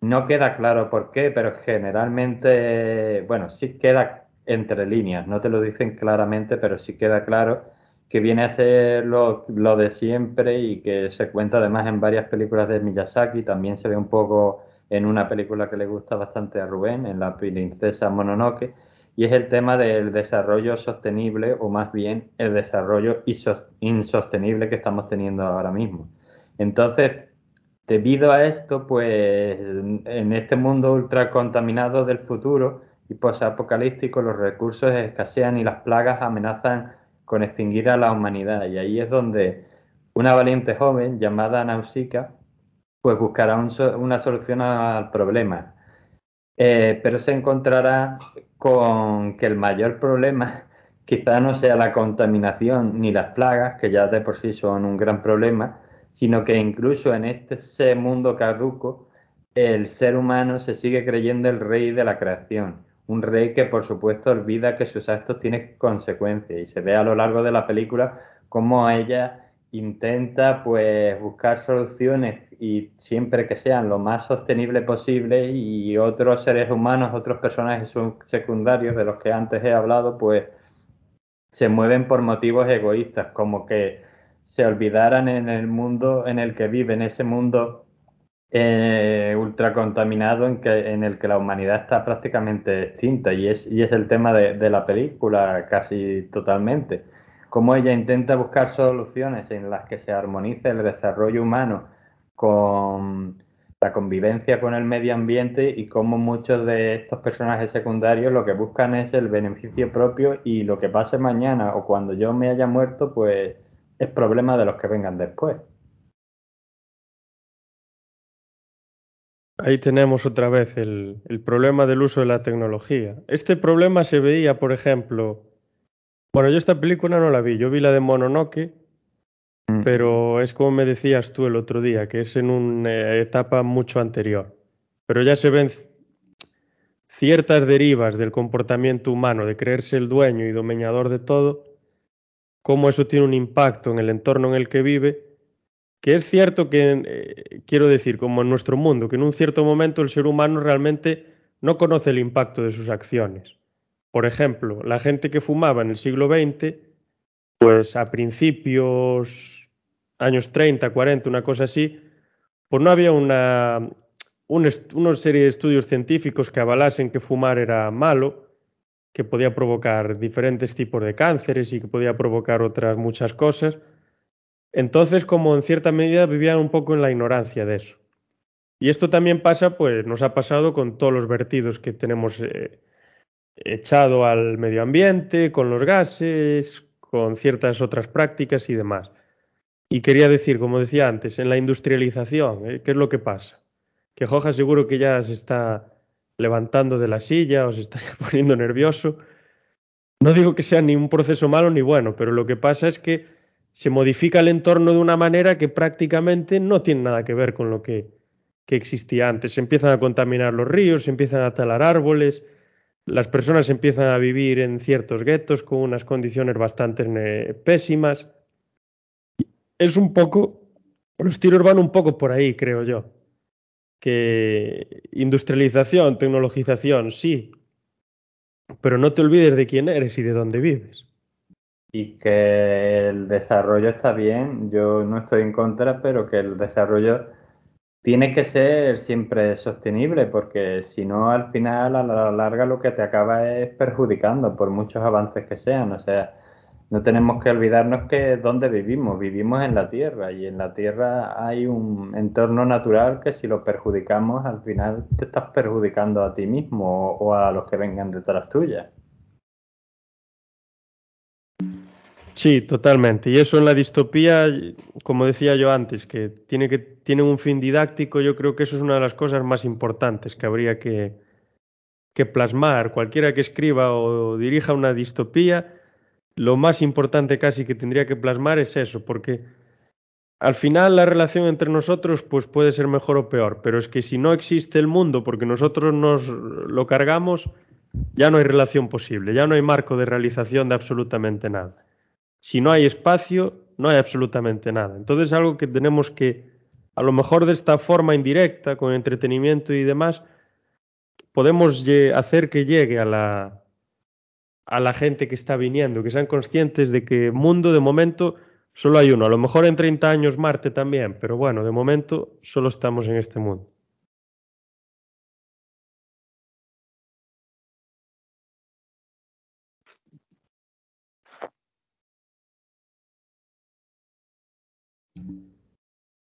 No queda claro por qué, pero generalmente, bueno, sí queda entre líneas, no te lo dicen claramente, pero sí queda claro que viene a ser lo, lo de siempre y que se cuenta además en varias películas de Miyazaki, también se ve un poco en una película que le gusta bastante a Rubén, en La princesa Mononoke, y es el tema del desarrollo sostenible o más bien el desarrollo insostenible que estamos teniendo ahora mismo. Entonces, debido a esto, pues en este mundo ultra contaminado del futuro y posapocalíptico, los recursos escasean y las plagas amenazan con extinguir a la humanidad. Y ahí es donde una valiente joven llamada Nausicaa pues buscará una solución al problema. Eh, pero se encontrará con que el mayor problema quizá no sea la contaminación ni las plagas, que ya de por sí son un gran problema, sino que incluso en este mundo caduco el ser humano se sigue creyendo el rey de la creación, un rey que por supuesto olvida que sus actos tienen consecuencias y se ve a lo largo de la película cómo ella intenta pues buscar soluciones y siempre que sean lo más sostenible posible y otros seres humanos, otros personajes secundarios de los que antes he hablado, pues se mueven por motivos egoístas, como que se olvidaran en el mundo en el que viven, ese mundo eh, ultracontaminado en, que, en el que la humanidad está prácticamente extinta y es, y es el tema de, de la película casi totalmente. Cómo ella intenta buscar soluciones en las que se armonice el desarrollo humano con la convivencia con el medio ambiente y cómo muchos de estos personajes secundarios lo que buscan es el beneficio propio y lo que pase mañana o cuando yo me haya muerto, pues es problema de los que vengan después. Ahí tenemos otra vez el, el, problema del uso de la tecnología. Este problema se veía, por ejemplo, bueno, yo esta película no la vi, yo vi la de Mononoke, Mm. Pero es como me decías tú el otro día, que es en una etapa mucho anterior. Pero ya se ven ciertas derivas del comportamiento humano, de creerse el dueño y domeñador de todo, cómo eso tiene un impacto en el entorno en el que vive, que es cierto que, eh, quiero decir, como en nuestro mundo, que en un cierto momento el ser humano realmente no conoce el impacto de sus acciones. Por ejemplo, la gente que fumaba en el siglo XX, pues a principios años 30, 40, una cosa así, pues no había una, una serie de estudios científicos que avalasen que fumar era malo, que podía provocar diferentes tipos de cánceres y que podía provocar otras muchas cosas. Entonces, como en cierta medida vivían un poco en la ignorancia de eso. Y esto también pasa, pues nos ha pasado con todos los vertidos que tenemos eh, echado al medio ambiente, con los gases, con ciertas otras prácticas y demás. Y quería decir, como decía antes, en la industrialización, ¿eh? ¿qué es lo que pasa? Que Joja seguro que ya se está levantando de la silla o se está poniendo nervioso. No digo que sea ni un proceso malo ni bueno, pero lo que pasa es que se modifica el entorno de una manera que prácticamente no tiene nada que ver con lo que, que existía antes. Se empiezan a contaminar los ríos, se empiezan a talar árboles, las personas empiezan a vivir en ciertos guetos con unas condiciones bastante eh, pésimas. Es un poco, los tiros van un poco por ahí, creo yo. Que industrialización, tecnologización, sí, pero no te olvides de quién eres y de dónde vives. Y que el desarrollo está bien, yo no estoy en contra, pero que el desarrollo tiene que ser siempre sostenible, porque si no, al final, a la larga, lo que te acaba es perjudicando, por muchos avances que sean. O sea, no tenemos que olvidarnos que dónde vivimos, vivimos en la Tierra, y en la Tierra hay un entorno natural que si lo perjudicamos, al final te estás perjudicando a ti mismo o, a los que vengan detrás tuya. Sí, totalmente. Y eso en la distopía, como decía yo antes, que tiene que tiene un fin didáctico, yo creo que eso es una de las cosas más importantes que habría que, que plasmar. Cualquiera que escriba o dirija una distopía, lo más importante casi que tendría que plasmar es eso, porque al final la relación entre nosotros pues puede ser mejor o peor, pero es que si no existe el mundo porque nosotros nos lo cargamos, ya no hay relación posible, ya no hay marco de realización de absolutamente nada. Si no hay espacio, no hay absolutamente nada. Entonces es algo que tenemos que, a lo mejor de esta forma indirecta, con entretenimiento y demás, podemos hacer que llegue a la, a la gente que está viniendo, que sean conscientes de que mundo de momento solo hay uno. A lo mejor en 30 años Marte también, pero bueno, de momento solo estamos en este mundo.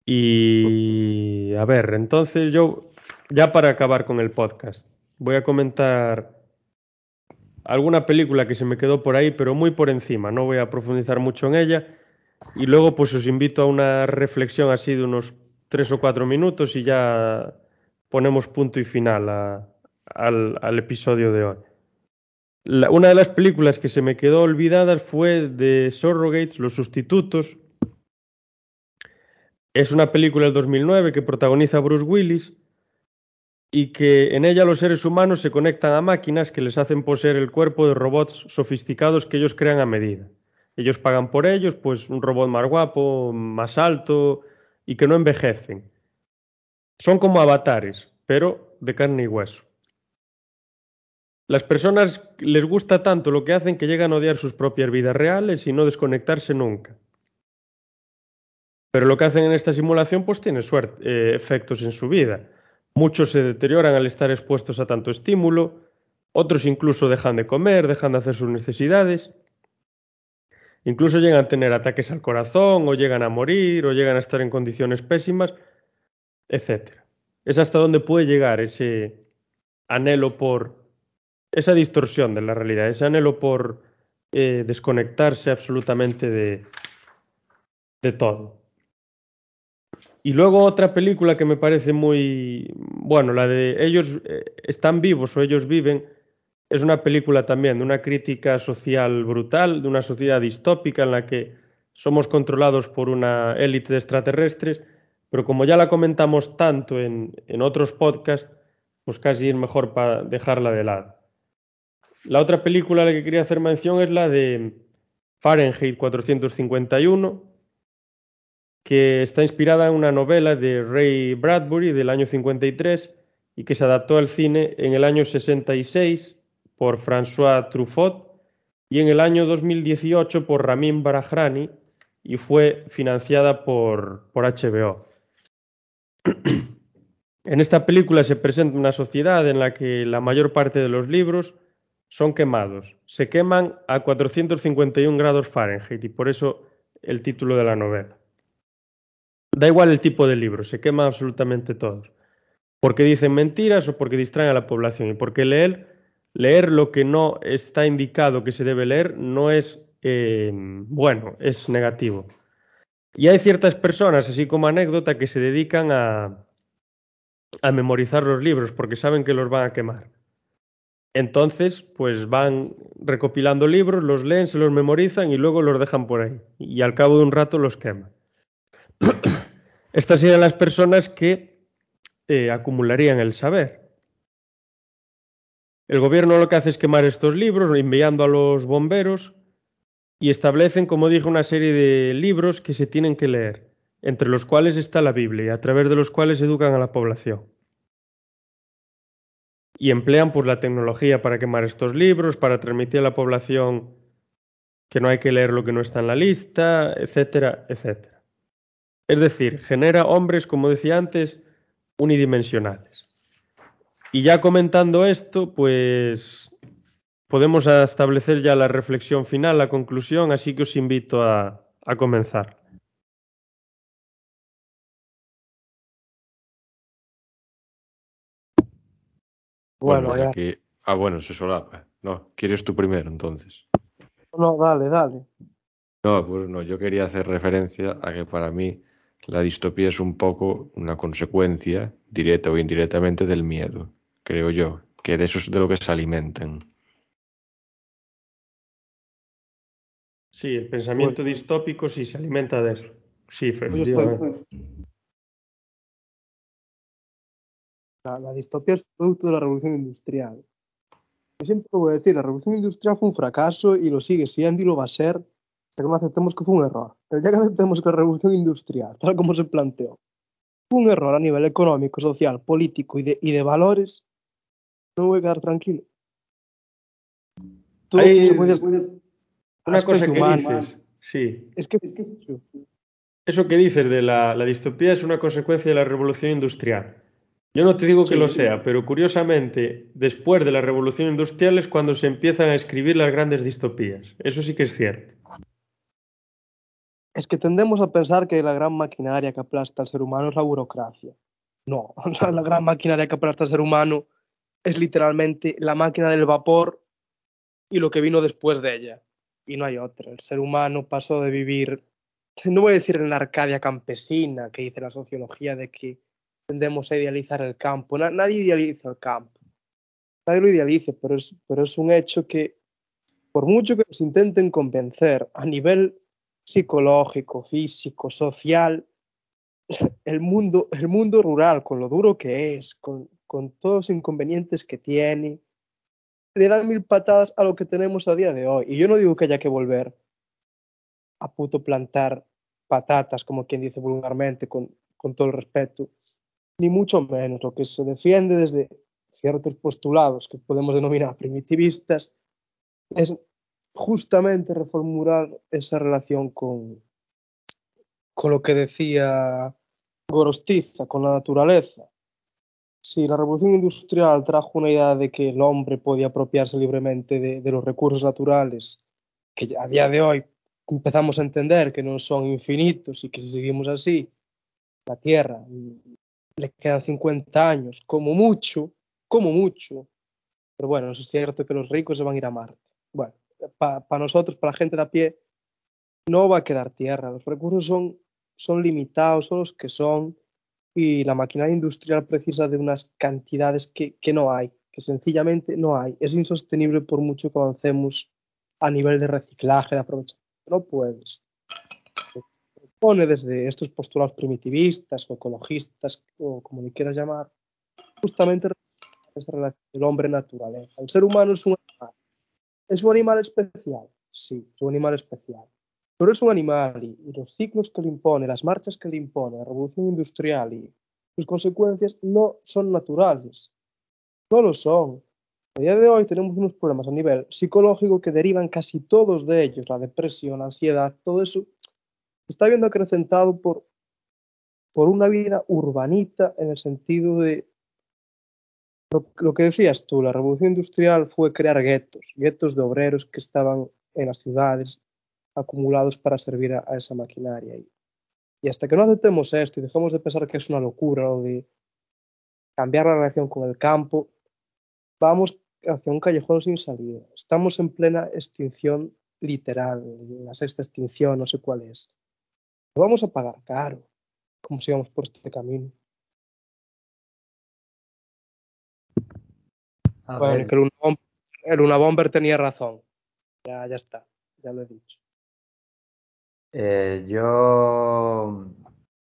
Y a ver, entonces yo, ya para acabar con el podcast, voy a comentar alguna película que se me quedó por ahí, pero muy por encima, no voy a profundizar mucho en ella. Y luego pues os invito a una reflexión así de unos tres o cuatro minutos y ya ponemos punto y final al, episodio de hoy. una de las películas que se me quedó olvidadas fue de Surrogates, Los Sustitutos, es una película del 2009 que protagoniza Bruce Willis y que en ella los seres humanos se conectan a máquinas que les hacen poseer el cuerpo de robots sofisticados que ellos crean a medida. Ellos pagan por ellos, pues un robot más guapo, más alto y que no envejecen. Son como avatares, pero de carne y hueso. Las personas les gusta tanto lo que hacen que llegan a odiar sus propias vidas reales y no desconectarse nunca. Pero lo que hacen en esta simulación pues tiene suerte, eh, efectos en su vida. Muchos se deterioran al estar expuestos a tanto estímulo, otros incluso dejan de comer, dejan de hacer sus necesidades, incluso llegan a tener ataques al corazón o llegan a morir o llegan a estar en condiciones pésimas, etc. Es hasta donde puede llegar ese anhelo por esa distorsión de la realidad, ese anhelo por eh, desconectarse absolutamente de, de todo. Y luego otra película que me parece muy, bueno, la de ellos eh, están vivos o ellos viven, es una película también de una crítica social brutal, de una sociedad distópica en la que somos controlados por una élite de extraterrestres, pero como ya la comentamos tanto en, en otros podcasts, pues casi es mejor para dejarla de lado. La otra película a la que quería hacer mención es la de Fahrenheit 451, que está inspirada en una novela de Ray Bradbury del año 53 y que se adaptó al cine en el año 66 por François Truffaut y en el año 2018 por Ramin Barahrani y fue financiada por, por HBO. en esta película se presenta una sociedad en la que la mayor parte de los libros son quemados. Se queman a 451 grados Fahrenheit y por eso el título de la novela. Da igual el tipo de libro, se queman absolutamente todos. Porque dicen mentiras o porque distraen a la población. Y porque leer, leer lo que no está indicado que se debe leer no es eh, bueno, es negativo. Y hay ciertas personas, así como anécdota, que se dedican a, a memorizar los libros porque saben que los van a quemar. Entonces, pues van recopilando libros, los leen, se los memorizan y luego los dejan por ahí. Y al cabo de un rato los queman. Estas serían las personas que eh, acumularían el saber. El gobierno lo que hace es quemar estos libros, enviando a los bomberos y establecen, como dije, una serie de libros que se tienen que leer, entre los cuales está la Biblia, a través de los cuales educan a la población y emplean pues, la tecnología para quemar estos libros, para transmitir a la población que no hay que leer lo que no está en la lista, etcétera, etcétera. Es decir, genera hombres, como decía antes, unidimensionales. Y ya comentando esto, pues podemos establecer ya la reflexión final, la conclusión, así que os invito a, a comenzar. Bueno, bueno aquí... Ah, bueno, se solapa. No, ¿quieres tú primero entonces? No, dale, dale. No, pues no, yo quería hacer referencia a que para mí la distopía es un poco una consecuencia, directa o indirectamente, del miedo, creo yo, que de eso es de lo que se alimentan. Sí, el pensamiento pues, distópico sí se alimenta de eso. Sí, efectivamente. La, distopía es producto de la revolución industrial. Yo siempre lo voy a decir, la revolución industrial fue un fracaso y lo sigue siendo y lo va a ser, hasta que no aceptemos que fue un error. Pero ya que aceptemos que la revolución industrial, tal como se planteó, fue un error a nivel económico, social, político y de, y de valores, no me voy a quedar tranquilo. Tú, Hay, puedes, una cosa que dices, sí. Es que, es que, eso que dices de la, la distopía es una consecuencia de la revolución industrial. Yo no te digo que lo sea, pero curiosamente, después de la revolución industrial es cuando se empiezan a escribir las grandes distopías. Eso sí que es cierto. Es que tendemos a pensar que la gran maquinaria que aplasta al ser humano es la burocracia. No, la gran maquinaria que aplasta al ser humano es literalmente la máquina del vapor y lo que vino después de ella. Y no hay otra. El ser humano pasó de vivir, no voy a decir en la Arcadia campesina, que dice la sociología de que tendemos a idealizar el campo. nadie idealiza el campo. Nadie lo idealiza, pero es, pero es un hecho que, por mucho que nos intenten convencer a nivel psicológico, físico, social, el mundo, el mundo rural, con lo duro que es, con, con todos los inconvenientes que tiene, le dan mil patadas a lo que tenemos a día de hoy. Y yo no digo que haya que volver a puto plantar patatas, como quien dice vulgarmente, con, con todo el respeto, ni mucho menos. Lo que se defiende desde ciertos postulados que podemos denominar primitivistas es justamente reformular esa relación con, con lo que decía Gorostiza, con la naturaleza. Si la revolución industrial trajo una idea de que el hombre podía apropiarse libremente de, los recursos naturales, que a día de hoy empezamos a entender que no son infinitos y que si seguimos así, la Tierra le quedan 50 años, como mucho, como mucho. Pero bueno, es cierto que los ricos se van a ir a Marte. Bueno, para nosotros, para la gente de a pie, no va a quedar tierra. Los recursos son, son limitados, son los que son, y la maquinaria industrial precisa de unas cantidades que, que no hay, que sencillamente no hay. Es insostenible por mucho que avancemos a nivel de reciclaje, de aprovechamiento. No puedes pone desde estos postulados primitivistas o ecologistas o como le quieras llamar, justamente esa relación del hombre-naturaleza. El ser humano es un. ¿Es un animal especial? Sí, es un animal especial. Pero es un animal y, los ciclos que le impone, las marchas que le impone, la revolución industrial y sus consecuencias no son naturales. No lo son. A día de hoy tenemos unos problemas a nivel psicológico que derivan casi todos de ellos, la depresión, la ansiedad, todo eso está viendo acrecentado por, por una vida urbanita en el sentido de lo, que decías tú, la revolución industrial fue crear guetos, guetos de obreros que estaban en las ciudades acumulados para servir a, esa maquinaria. Y Y hasta que no aceptemos esto y dejemos de pensar que es una locura o de cambiar la relación con el campo, vamos hacia un callejón sin salida. Estamos en plena extinción literal, la sexta extinción, no sé cuál es. Lo vamos a pagar caro, como sigamos por este camino. Bueno, que el una, bomber, tenía razón. Ya, ya está, ya lo he dicho. Eh, yo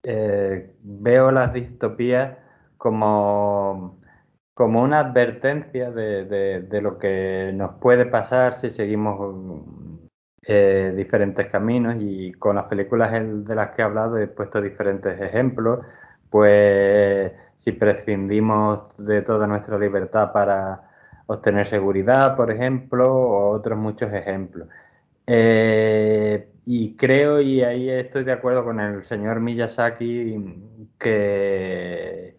eh, veo las distopías como, como una advertencia de, lo que nos puede pasar si seguimos eh, diferentes caminos y con las películas de las que he hablado he puesto diferentes ejemplos, pues si prescindimos de toda nuestra libertad para obtener seguridad, por ejemplo, o otros muchos ejemplos. Eh, y creo, y ahí estoy de acuerdo con el señor Miyazaki, que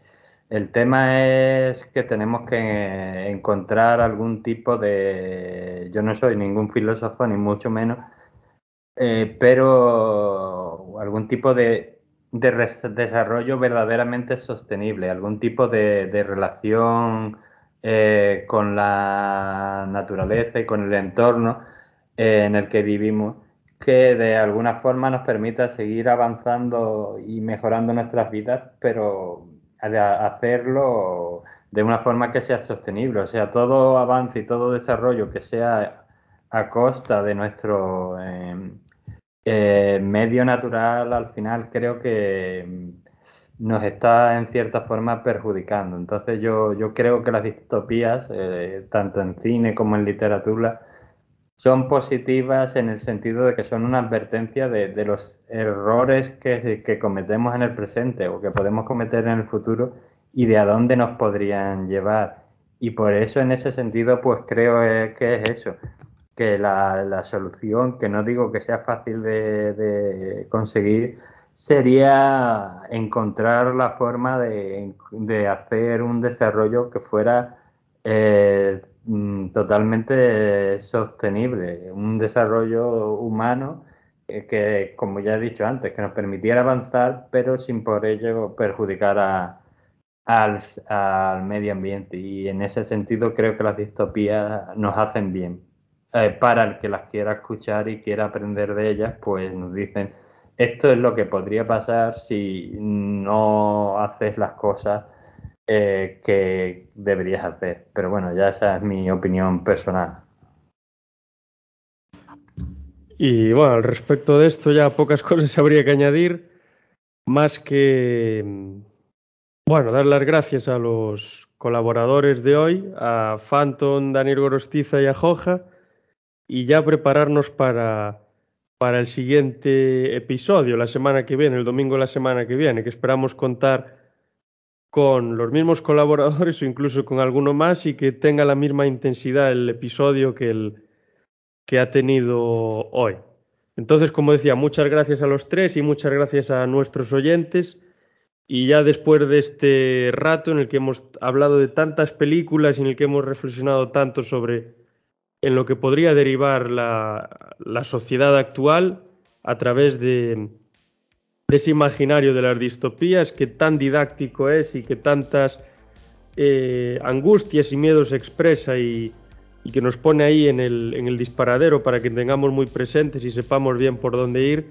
el tema es que tenemos que encontrar algún tipo de... Yo no soy ningún filósofo, ni mucho menos, eh, pero algún tipo de, desarrollo verdaderamente sostenible, algún tipo de, relación eh, con la naturaleza y con el entorno eh, en el que vivimos que de alguna forma nos permita seguir avanzando y mejorando nuestras vidas, pero hacerlo de una forma que sea sostenible. O sea, todo avance y todo desarrollo que sea a costa de nuestro eh, medio natural, al final creo que nos está en cierta forma perjudicando. Entonces yo, yo creo que las distopías, eh, tanto en cine como en literatura, son positivas en el sentido de que son una advertencia de, los errores que, cometemos en el presente o que podemos cometer en el futuro y de a dónde nos podrían llevar. Y por eso en ese sentido pues creo eh, que es eso, que la, solución, que no digo que sea fácil de, conseguir, sería encontrar la forma de, hacer un desarrollo que fuera eh, Mm, totalmente sostenible, un desarrollo humano que, como ya he dicho antes, que nos permitiera avanzar, pero sin por ello perjudicar al, medio ambiente. Y en ese sentido creo que las distopías nos hacen bien. Eh, para el que las quiera escuchar y quiera aprender de ellas, pues nos dicen, esto es lo que podría pasar si no haces las cosas eh, que deberías hacer. Pero bueno, ya esa es mi opinión personal. Y bueno, al respecto de esto ya pocas cosas habría que añadir, más que, bueno, dar las gracias a los colaboradores de hoy, a Phantom, Daniel Gorostiza y a Joja, y ya prepararnos para, para el siguiente episodio, la semana que viene, el domingo la semana que viene, que esperamos contar con los mismos colaboradores o incluso con alguno más y que tenga la misma intensidad el episodio que, el, que ha tenido hoy. Entonces, como decía, muchas gracias a los tres y muchas gracias a nuestros oyentes. Y ya después de este rato en el que hemos hablado de tantas películas y en el que hemos reflexionado tanto sobre en lo que podría derivar la, la sociedad actual a través de, ese imaginario de las distopías que tan didáctico es y que tantas eh, angustias y miedos expresa y, que nos pone ahí en el, en el disparadero para que tengamos muy presentes y sepamos bien por dónde ir,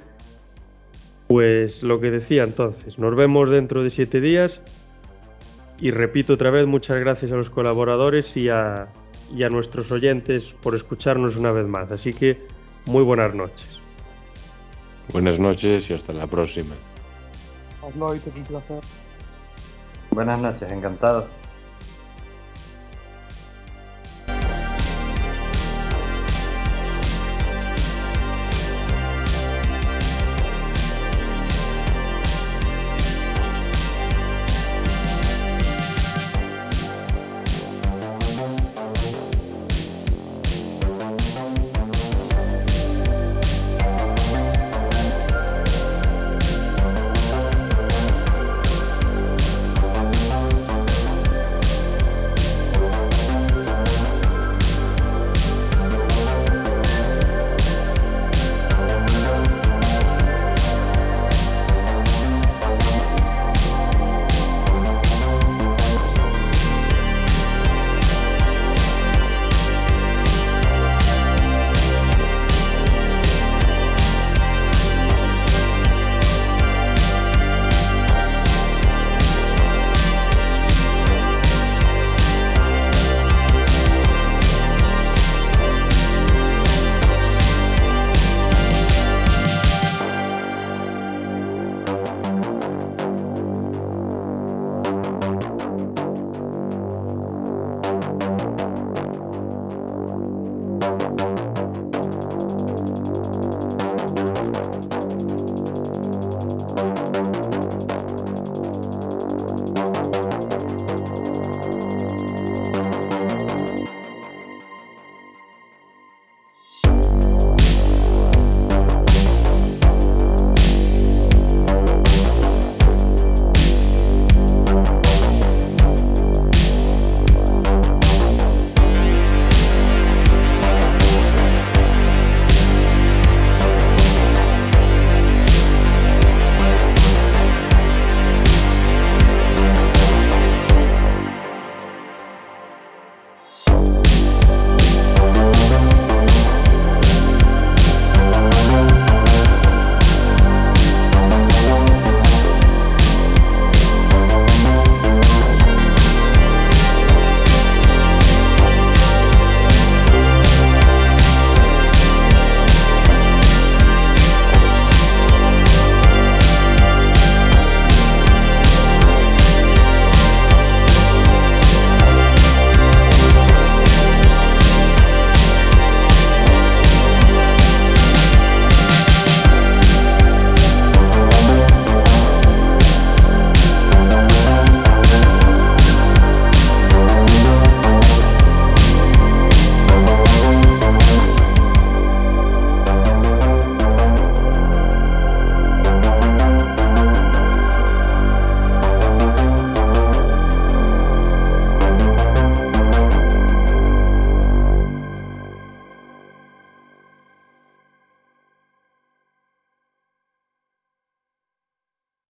pues lo que decía entonces, nos vemos dentro de siete días y repito otra vez muchas gracias a los colaboradores y a, y a nuestros oyentes por escucharnos una vez más. Así que muy buenas noches. Buenas noches y hasta la próxima. Buenas noches, un placer. Buenas noches, encantado.